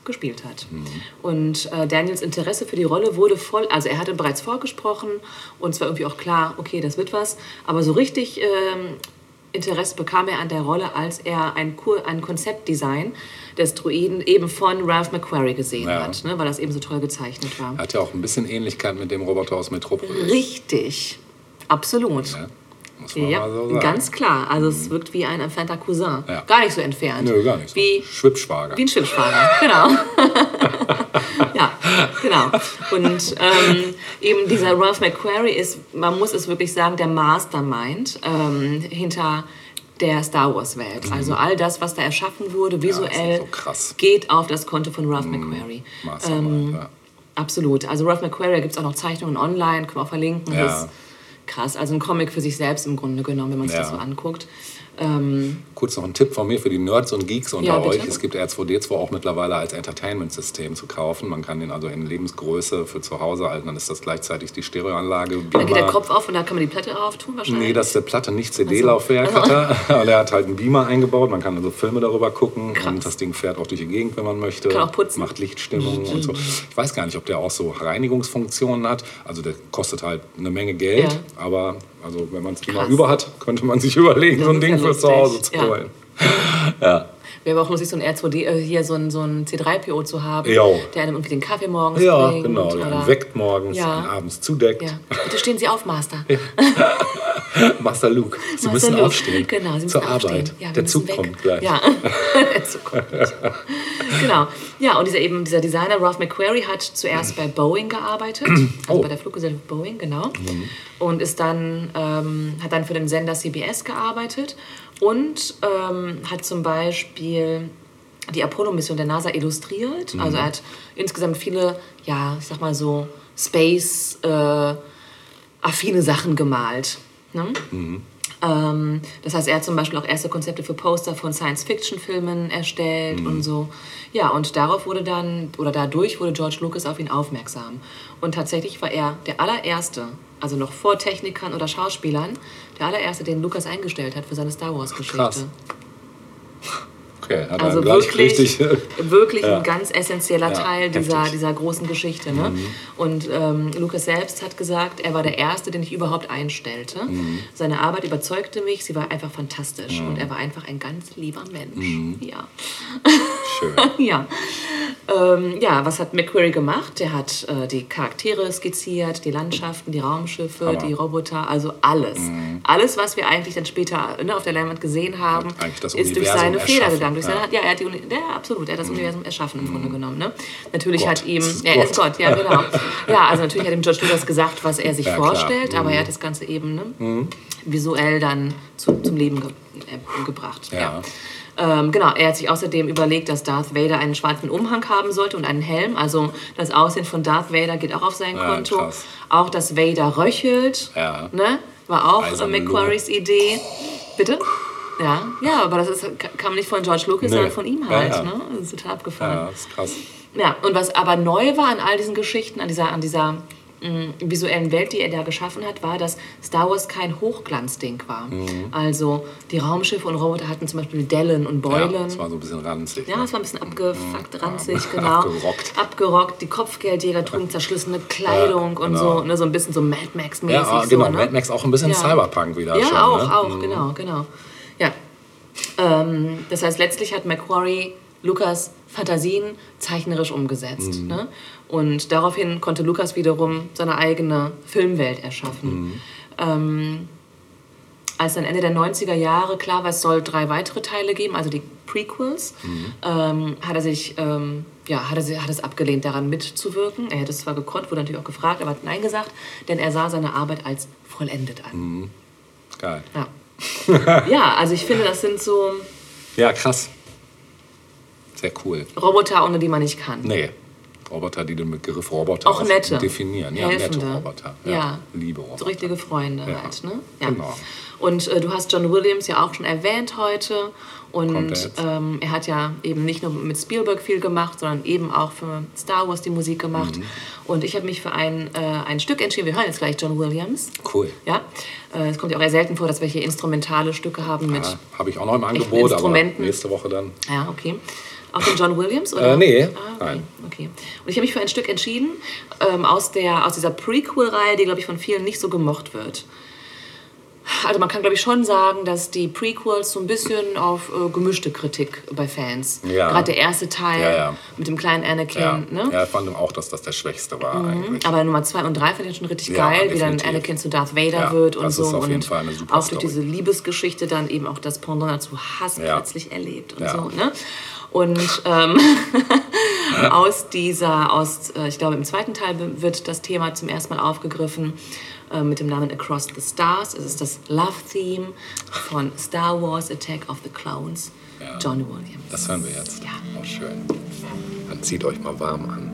gespielt hat. Und äh, Daniels Interesse für die Rolle wurde voll, also er hatte bereits vorgesprochen und es war irgendwie auch klar, okay, das wird was, aber so richtig ähm, Interesse bekam er an der Rolle, als er ein, Kur ein Konzeptdesign des Druiden eben von Ralph McQuarrie gesehen Ja. hat, ne, weil das eben so toll gezeichnet war. Hat ja auch ein bisschen Ähnlichkeit mit dem Roboter aus Metropolis. Richtig, absolut. Ne? Ja, so ganz klar. Also es wirkt wie ein entfernter Cousin. Ja. Gar nicht so entfernt. Nö, gar nicht so. Wie, Schwippschwager. wie ein Schwimmschwager, genau. ja, genau. Und ähm, eben dieser Ralph McQuarrie ist, man muss es wirklich sagen, der Mastermind ähm, hinter der Star Wars-Welt. Also all das, was da erschaffen wurde, visuell, so krass. geht auf das Konto von Ralph McQuarrie. Mastermind, Ähm, ja. Absolut. Also Ralph McQuarrie, da gibt es auch noch Zeichnungen online, können wir auch verlinken. Ja. Das krass. Also ein Comic für sich selbst im Grunde genommen, wenn man sich Ja. das so anguckt. Ähm, Kurz noch ein Tipp von mir für die Nerds und Geeks unter Ja, euch. Es gibt R2D2 auch mittlerweile als Entertainment-System zu kaufen. Man kann den also in Lebensgröße für zu Hause halten. Dann ist das gleichzeitig die Stereoanlage. dann geht der. Kopf auf und da kann man die Platte drauf tun wahrscheinlich. Nee, das ist der Platte nicht CD-Laufwerk Also- hat er. Er hat halt einen Beamer eingebaut. Man kann also Filme darüber gucken. Und das Ding fährt auch durch die Gegend, wenn man möchte. Kann auch putzen. Macht Lichtstimmung und so. Ich weiß gar nicht, ob der auch so Reinigungsfunktionen hat. Also der kostet halt eine Menge Geld. Ja. Aber also wenn man es mal Krass. über hat, könnte man sich überlegen, so ein Ding ja fürs. Zuhause zu Ja. holen. Ja. Wäre auch lustig, so ein R2D, äh, hier so ein, so ein C3PO zu haben, Jo. der einem irgendwie den Kaffee morgens Ja, bringt. genau. Der oder- einen weckt morgens, Ja. abends zudeckt. Ja. Bitte stehen Sie auf, Master. Master Luke, Sie Master müssen Luke. aufstehen. Genau, Sie müssen Zur aufstehen. Arbeit. Ja, Der Zug weg. kommt gleich. Ja, der Zug kommt gleich. genau. Ja, und dieser, eben, dieser Designer Ralph McQuarrie hat zuerst bei Boeing gearbeitet, also Oh. bei der Fluggesellschaft Boeing, genau. Und ist dann, ähm, hat dann für den Sender CBS gearbeitet und ähm, hat zum Beispiel die Apollo-Mission der NASA illustriert. Mhm. Also er hat insgesamt viele, ja, ich sag mal so, Space-affine Sachen gemalt. Ne? Ähm, das heißt, er hat zum Beispiel auch erste Konzepte für Poster von Science-Fiction-Filmen erstellt und so. Ja, und darauf wurde dann, oder dadurch wurde George Lucas auf ihn aufmerksam. Und tatsächlich war er der allererste, also noch vor Technikern oder Schauspielern, der allererste, den Lucas eingestellt hat für seine Star Wars-Geschichte. Okay, hat er Also wirklich, richtig. wirklich Ja. ein ganz essentieller Ja, Teil dieser. Mhm. dieser großen Geschichte. Ne? Und ähm, Lucas selbst hat gesagt, er war der Erste, den ich überhaupt einstellte. Mhm. Seine Arbeit überzeugte mich, sie war einfach fantastisch. Und er war einfach ein ganz lieber Mensch. Mhm. Ja. Schön. Ja. Ähm, ja, was hat McQuarrie gemacht? Der hat äh, die Charaktere skizziert, die Landschaften, die Raumschiffe, Hammer. die Roboter, also alles. Alles, was wir eigentlich dann später ne, auf der Leinwand gesehen haben, ist durch seine Feder gegangen. Durch ja. seine, ja, er hat die, der, absolut, er hat das Universum erschaffen im Grunde genommen. Ne? Natürlich Gott. hat ihm, er ist Gott. Ja genau. Ja, also natürlich hat ihm George Lucas gesagt, was er sich Ja, vorstellt, aber er hat das Ganze eben ne, visuell dann zu, zum Leben ge äh, gebracht. Ja. ja. Ähm, genau, er hat sich außerdem überlegt, dass Darth Vader einen schwarzen Umhang haben sollte und einen Helm. Also das Aussehen von Darth Vader geht auch auf sein Ja, Konto. krass. Auch, dass Vader röchelt, Ja. ne? war auch McQuarries Idee. Bitte? Ja, ja, aber das ist, kam nicht von George Lucas, Nee. sondern von ihm Ja, halt. ja. Ne? Das ist total abgefahren. Ja, das ist krass. Ja, und was aber neu war an all diesen Geschichten, an dieser, an dieser mh, visuellen Welt, die er da geschaffen hat, war, dass Star Wars kein Hochglanzding war. Mhm. Also die Raumschiffe und Roboter hatten zum Beispiel Dellen und Beulen. Ja, das war so ein bisschen ranzig. Ja, ne? es war ein bisschen abgefuckt, ranzig, Ja, genau. abgerockt. Abgerockt. Die Kopfgeldjäger trugen zerschlissene Kleidung Ja, und genau. so, ne, so ein bisschen so Mad Max-mäßig. Ja, ah, genau. so, ne? Mad Max auch ein bisschen Ja. Cyberpunk wieder Ja, schon. auch, ne? auch, genau, genau. Ähm, das heißt, letztlich hat Macquarie Lukas Fantasien zeichnerisch umgesetzt. Mhm. Ne? Und daraufhin konnte Lukas wiederum seine eigene Filmwelt erschaffen. Mhm. Ähm, als dann Ende der 90er Jahre klar war, es soll drei weitere Teile geben, also die Prequels, Mhm. ähm, hat er sich ähm, ja, hat, er, hat es abgelehnt, daran mitzuwirken. Er hätte es zwar gekonnt, wurde natürlich auch gefragt, aber hat Nein gesagt, denn er sah seine Arbeit als vollendet an. Mhm. Geil. Ja. ja, also ich finde, das sind so Ja, krass. Sehr cool. Roboter, ohne die man nicht kann. Nee. Roboter, die den Begriff Roboter Auch nette. definieren. Ja, helfende. nette Roboter. Ja. Ja. Liebe Roboter. So richtige Freunde Ja. halt. Ne? Genau. Und äh, du hast John Williams ja auch schon erwähnt heute. Und er ähm, er hat ja eben nicht nur mit Spielberg viel gemacht, sondern eben auch für Star Wars die Musik gemacht. Mhm. Und ich habe mich für ein, äh, ein Stück entschieden. Wir hören jetzt gleich John Williams. Cool. Ja, äh, es kommt ja auch eher selten vor, dass wir hier instrumentale Stücke haben mit. Ja, Habe ich auch noch im Angebot, aber Instrumenten. nächste Woche dann. Ja, okay. Auch von John Williams? Oder? Äh, nee, ah, okay. nein. okay. Und ich habe mich für ein Stück entschieden ähm, aus, der, aus dieser Prequel-Reihe, die, glaube ich, von vielen nicht so gemocht wird. Also man kann, glaube ich, schon sagen, dass die Prequels so ein bisschen auf äh, gemischte Kritik bei Fans. Ja. Gerade der erste Teil Ja, ja. mit dem kleinen Anakin. Ja, Ne? ja, ich fand auch, dass das der schwächste war eigentlich. Aber Nummer 2 und 3 fand ich schon richtig Ja, geil, wie dann. Anakin zu Darth Vader wird und das so. ist auf jeden und Fall eine super auch durch diese Liebesgeschichte dann eben auch das Pendant dazu Hass plötzlich erlebt und so. Ne? Und ähm, aus dieser, aus, äh, ich glaube im zweiten Teil wird das Thema zum ersten Mal aufgegriffen äh, mit dem Namen Across the Stars. Es ist das Love-Theme von Star Wars Attack of the Clones, Ja. John Williams. Das hören wir jetzt. Ja. Oh, schön. Dann zieht euch mal warm an.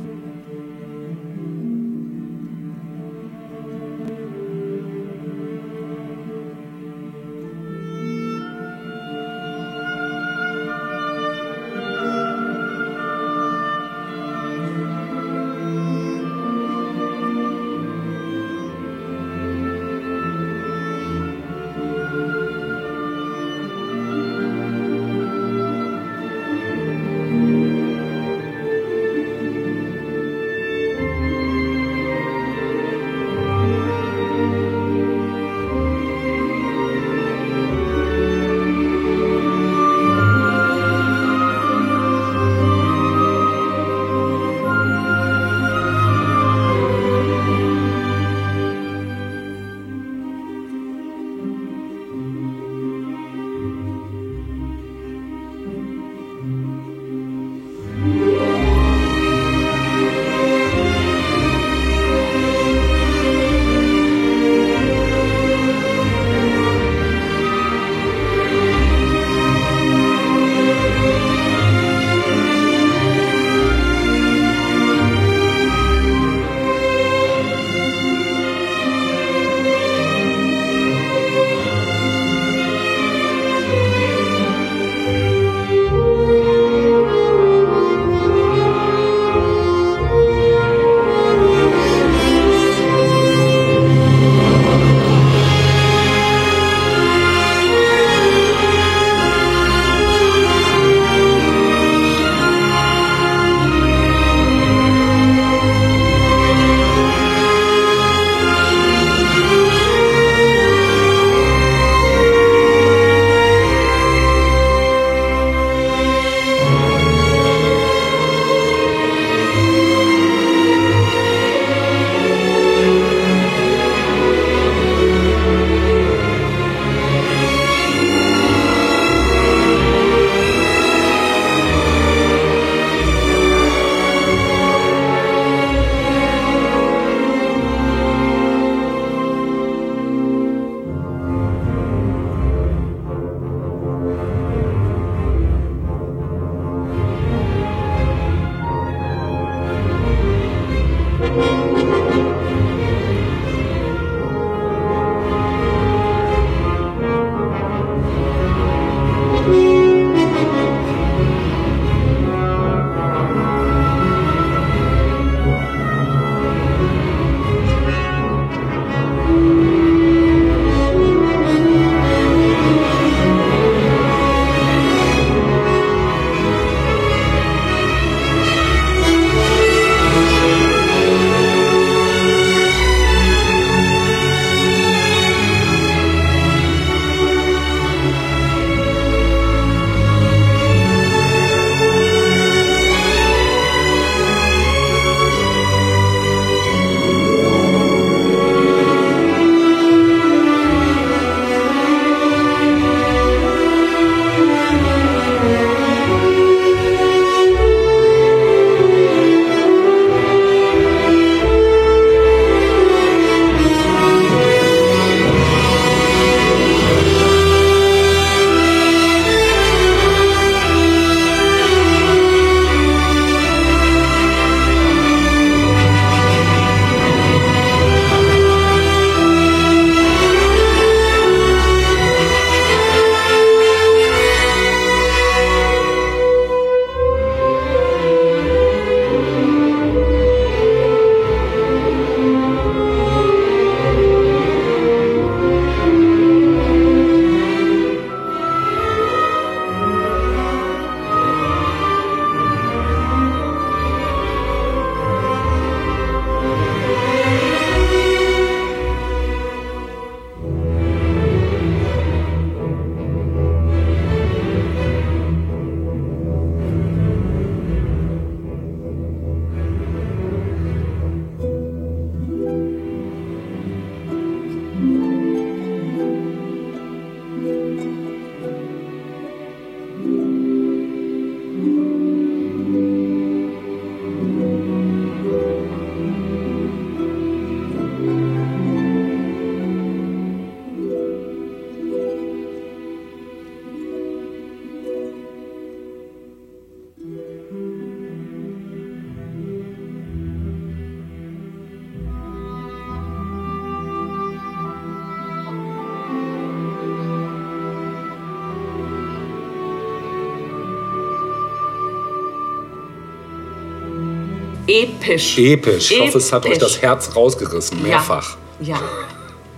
Episch. Episch. Ich hoffe, es hat euch das Herz rausgerissen, mehrfach. Ja. ja.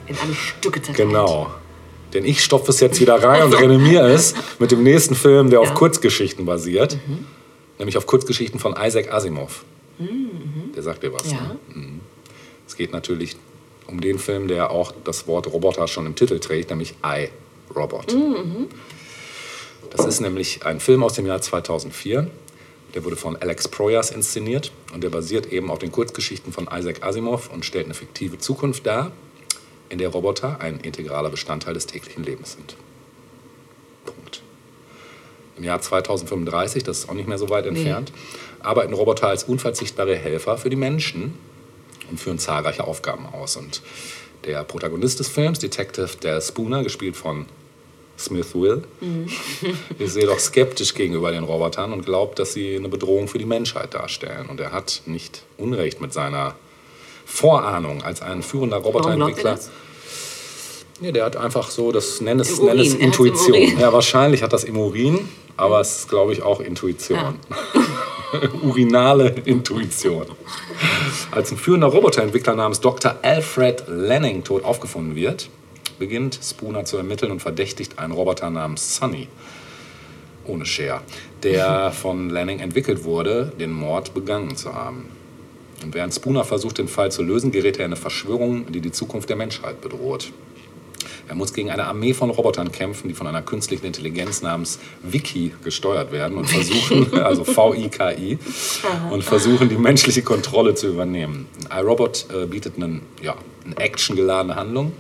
In alle Stücke zerteilt. Genau. Denn ich stopfe es jetzt wieder rein und renommiere es mit dem nächsten Film, der auf Ja. Mhm. Kurzgeschichten basiert. Nämlich auf Kurzgeschichten von Isaac Asimov. Der sagt dir was. Mhm. Ja. Ne? Es geht natürlich um den Film, der auch das Wort Roboter schon im Titel trägt, nämlich I, Robot. Mhm, Das ist nämlich ein Film aus dem Jahr 2004. Der wurde von Alex Proyas inszeniert und der basiert eben auf den Kurzgeschichten von Isaac Asimov und stellt eine fiktive Zukunft dar, in der Roboter ein integraler Bestandteil des täglichen Lebens sind. Punkt. Im Jahr 2035, das ist auch nicht mehr so weit entfernt, arbeiten Roboter als unverzichtbare Helfer für die Menschen und führen zahlreiche Aufgaben aus. Und der Protagonist des Films, Detective Dale Spooner, gespielt von Smith Will, ist jedoch skeptisch gegenüber den Robotern und glaubt, dass sie eine Bedrohung für die Menschheit darstellen. Und er hat nicht Unrecht mit seiner Vorahnung als ein führender Roboterentwickler. Ja, der hat einfach so, das nenn es, nenn es Intuition. Ja, wahrscheinlich hat das im Urin, aber es ist, glaube ich, auch Intuition. Urinale Intuition. Als ein führender Roboterentwickler namens Dr. Alfred Lanning tot aufgefunden wird, beginnt Spooner zu ermitteln und verdächtigt einen Roboter namens Sunny, ohne Share, der von Lanning entwickelt wurde, den Mord begangen zu haben. Und während Spooner versucht, den Fall zu lösen, gerät er in eine Verschwörung, die die Zukunft der Menschheit bedroht. Er muss gegen eine Armee von Robotern kämpfen, die von einer künstlichen Intelligenz namens Wiki gesteuert werden und versuchen, also V-I-K-I, und versuchen, die menschliche Kontrolle zu übernehmen. iRobot äh, bietet einen, ja, eine actiongeladene Handlung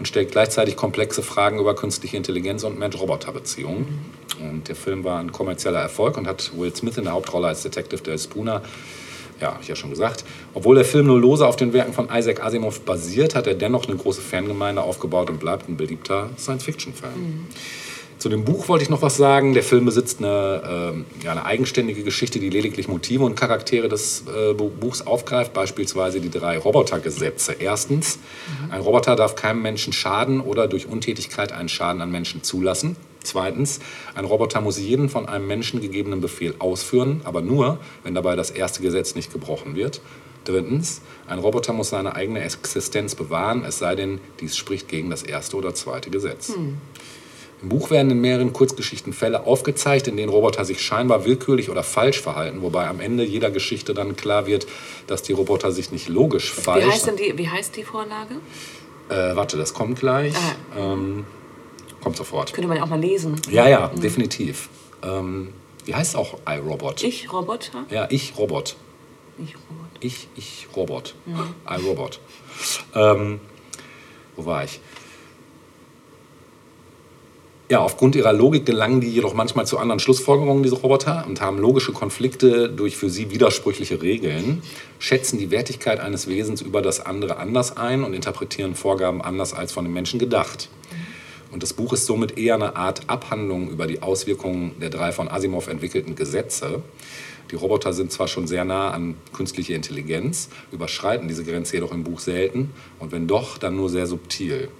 und stellt gleichzeitig komplexe Fragen über künstliche Intelligenz und Mensch-Roboter-Beziehungen. Und der Film war ein kommerzieller Erfolg und hat Will Smith in der Hauptrolle als Detective Dale Spooner ja, ich ja schon gesagt. Obwohl der Film nur lose auf den Werken von Isaac Asimov basiert, hat er dennoch eine große Fangemeinde aufgebaut und bleibt ein beliebter Science-Fiction-Film. Zu dem Buch wollte ich noch was sagen. Der Film besitzt eine, ähm, ja, eine eigenständige Geschichte, die lediglich Motive und Charaktere des äh, Bu- Buchs aufgreift, beispielsweise die drei Robotergesetze. Erstens, ein Roboter darf keinem Menschen schaden oder durch Untätigkeit einen Schaden an Menschen zulassen. Zweitens, ein Roboter muss jeden von einem Menschen gegebenen Befehl ausführen, aber nur, wenn dabei das erste Gesetz nicht gebrochen wird. Drittens, ein Roboter muss seine eigene Existenz bewahren, es sei denn, dies spricht gegen das erste oder zweite Gesetz. Im Buch werden in mehreren Kurzgeschichten Fälle aufgezeigt, in denen Roboter sich scheinbar willkürlich oder falsch verhalten, wobei am Ende jeder Geschichte dann klar wird, dass die Roboter sich nicht logisch Wie falsch. heißt denn die, wie heißt die Vorlage? äh, warte, das kommt gleich. Ah. Ähm, kommt sofort. Könnte man ja auch mal lesen. Ja, ja, definitiv. Ähm, wie heißt auch iRobot? Ich, Roboter? Ja, ich Robot. Ich, Robot. Ich, ich Robot. iRobot. Ähm, wo war ich? Ja, aufgrund ihrer Logik gelangen die jedoch manchmal zu anderen Schlussfolgerungen, diese Roboter, und haben logische Konflikte durch für sie widersprüchliche Regeln, schätzen die Wertigkeit eines Wesens über das andere anders ein und interpretieren Vorgaben anders als von den Menschen gedacht. Und das Buch ist somit eher eine Art Abhandlung über die Auswirkungen der drei von Asimov entwickelten Gesetze. Die Roboter sind zwar schon sehr nah an künstliche Intelligenz, überschreiten diese Grenze jedoch im Buch selten und wenn doch, dann nur sehr subtil.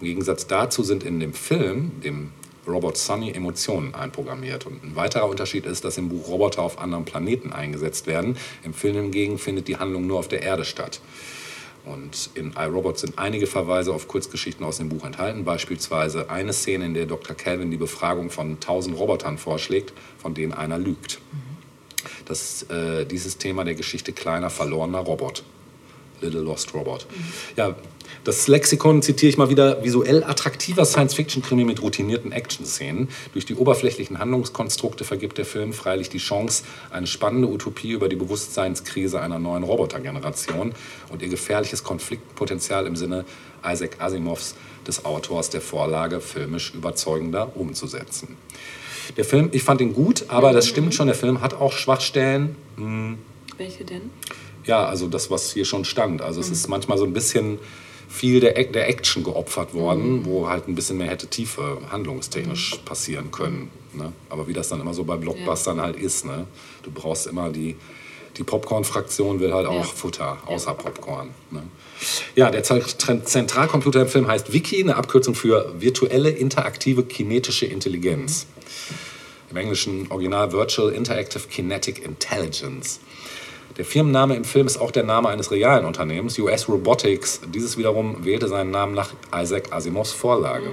Im Gegensatz dazu sind in dem Film, dem Robot Sunny, Emotionen einprogrammiert. Und ein weiterer Unterschied ist, dass im Buch Roboter auf anderen Planeten eingesetzt werden. Im Film hingegen findet die Handlung nur auf der Erde statt. Und in iRobot sind einige Verweise auf Kurzgeschichten aus dem Buch enthalten, beispielsweise eine Szene, in der Dr. Calvin die Befragung von 1000 Robotern vorschlägt, von denen einer lügt. Das ist äh, dieses Thema der Geschichte kleiner verlorener Robot. Little Lost Robot. Ja, das Lexikon zitiere ich mal wieder. Visuell attraktiver Science-Fiction-Krimi mit routinierten Action-Szenen. Durch die oberflächlichen Handlungskonstrukte vergibt der Film freilich die Chance, eine spannende Utopie über die Bewusstseinskrise einer neuen Robotergeneration und ihr gefährliches Konfliktpotenzial im Sinne Isaac Asimovs, des Autors der Vorlage, filmisch überzeugender umzusetzen. Der Film, ich fand ihn gut, aber das stimmt schon, der Film hat auch Schwachstellen. Welche denn? Ja, also das, was hier schon stand. Also es ist manchmal so ein bisschen viel der, der Action geopfert worden, wo halt ein bisschen mehr hätte Tiefe handlungstechnisch passieren können. Ne? Aber wie das dann immer so bei Blockbustern halt ist, ne? du brauchst immer die, die Popcorn-Fraktion will halt auch Ja. Futter, außer Popcorn. Ne? Ja, der Zen- Zentralcomputer im Film heißt Wiki, eine Abkürzung für virtuelle interaktive kinetische Intelligenz. Im englischen Original Virtual Interactive Kinetic Intelligence. Der Firmenname im Film ist auch der Name eines realen Unternehmens, US Robotics. Dieses wiederum wählte seinen Namen nach Isaac Asimovs Vorlage.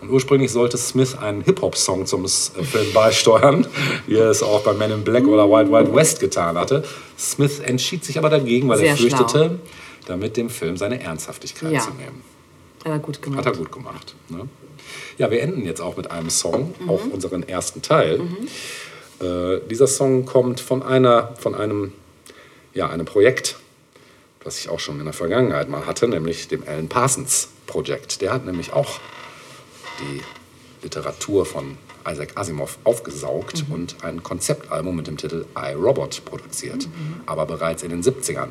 Und ursprünglich sollte Smith einen Hip-Hop-Song zum äh, Film beisteuern, wie er es auch bei Men in Black oder Wild Wild West getan hatte. Smith entschied sich aber dagegen, weil er Sehr schlau. fürchtete, damit dem Film seine Ernsthaftigkeit Ja. zu nehmen. Hat er gut gemacht. Hat er gut gemacht. Ne? Ja, wir enden jetzt auch mit einem Song, auch unseren ersten Teil. Äh, dieser Song kommt von einer, von einem, ja, einem Projekt, was ich auch schon in der Vergangenheit mal hatte, nämlich dem Alan Parsons Projekt. Der hat nämlich auch die Literatur von Isaac Asimov aufgesaugt und ein Konzeptalbum mit dem Titel I, Robot produziert. Aber bereits in den 70ern.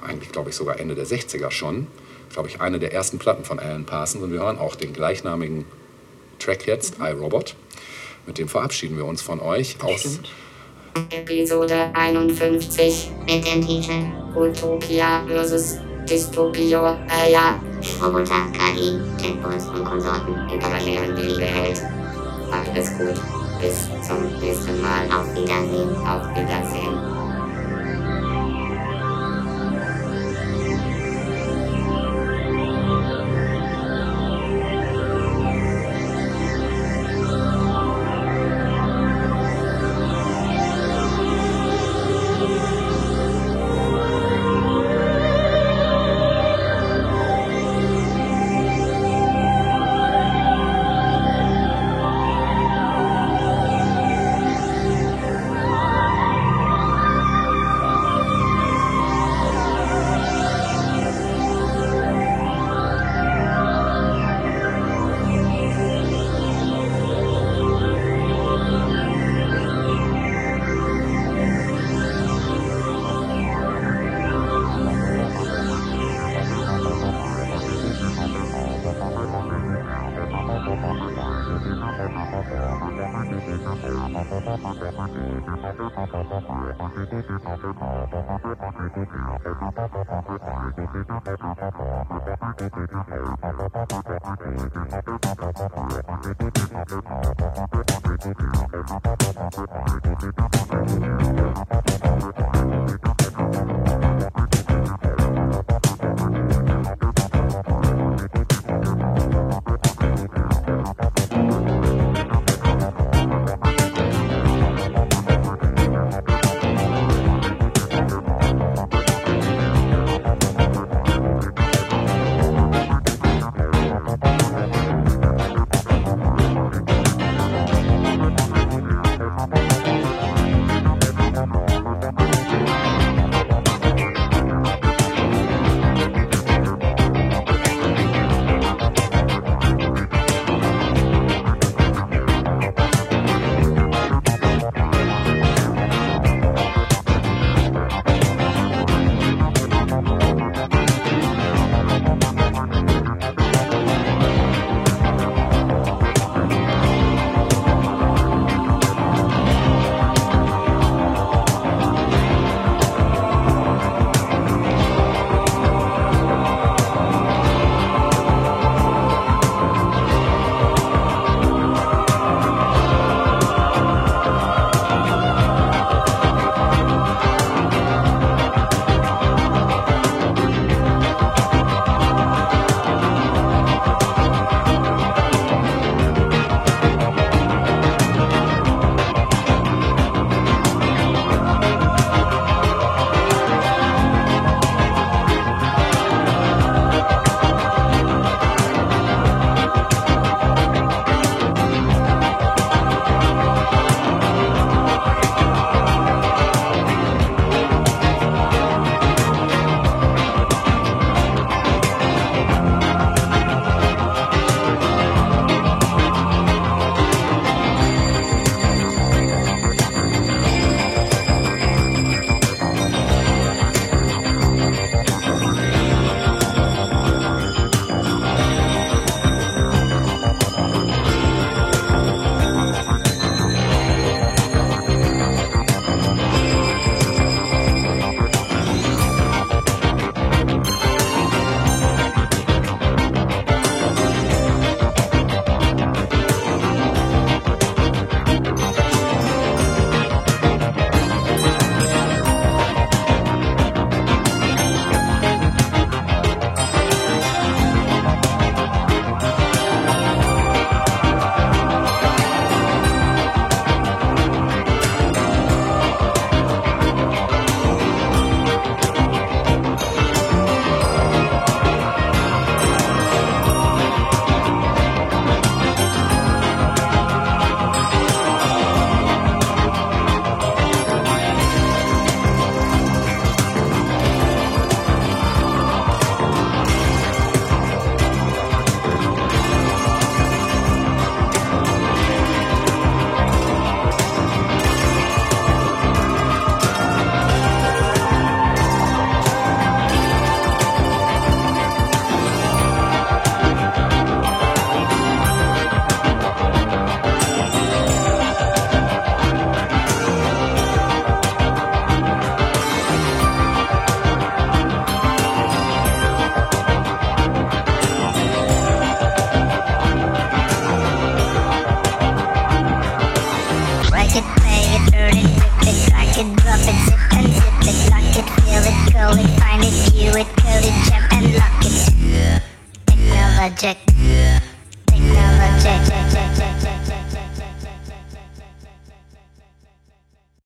Eigentlich glaube ich sogar Ende der 60er schon. Glaube ich, eine der ersten Platten von Alan Parsons. Und wir hören auch den gleichnamigen Track jetzt, I, Robot. Mit dem verabschieden wir uns von euch aus. Episode 51 mit dem Titel Utopia vs. Dystopia. Äh, ja. Roboter, KI, Tempos und Konsorten übernehmen die Welt. Macht es gut. Bis zum nächsten Mal. Auf Wiedersehen. Auf Wiedersehen.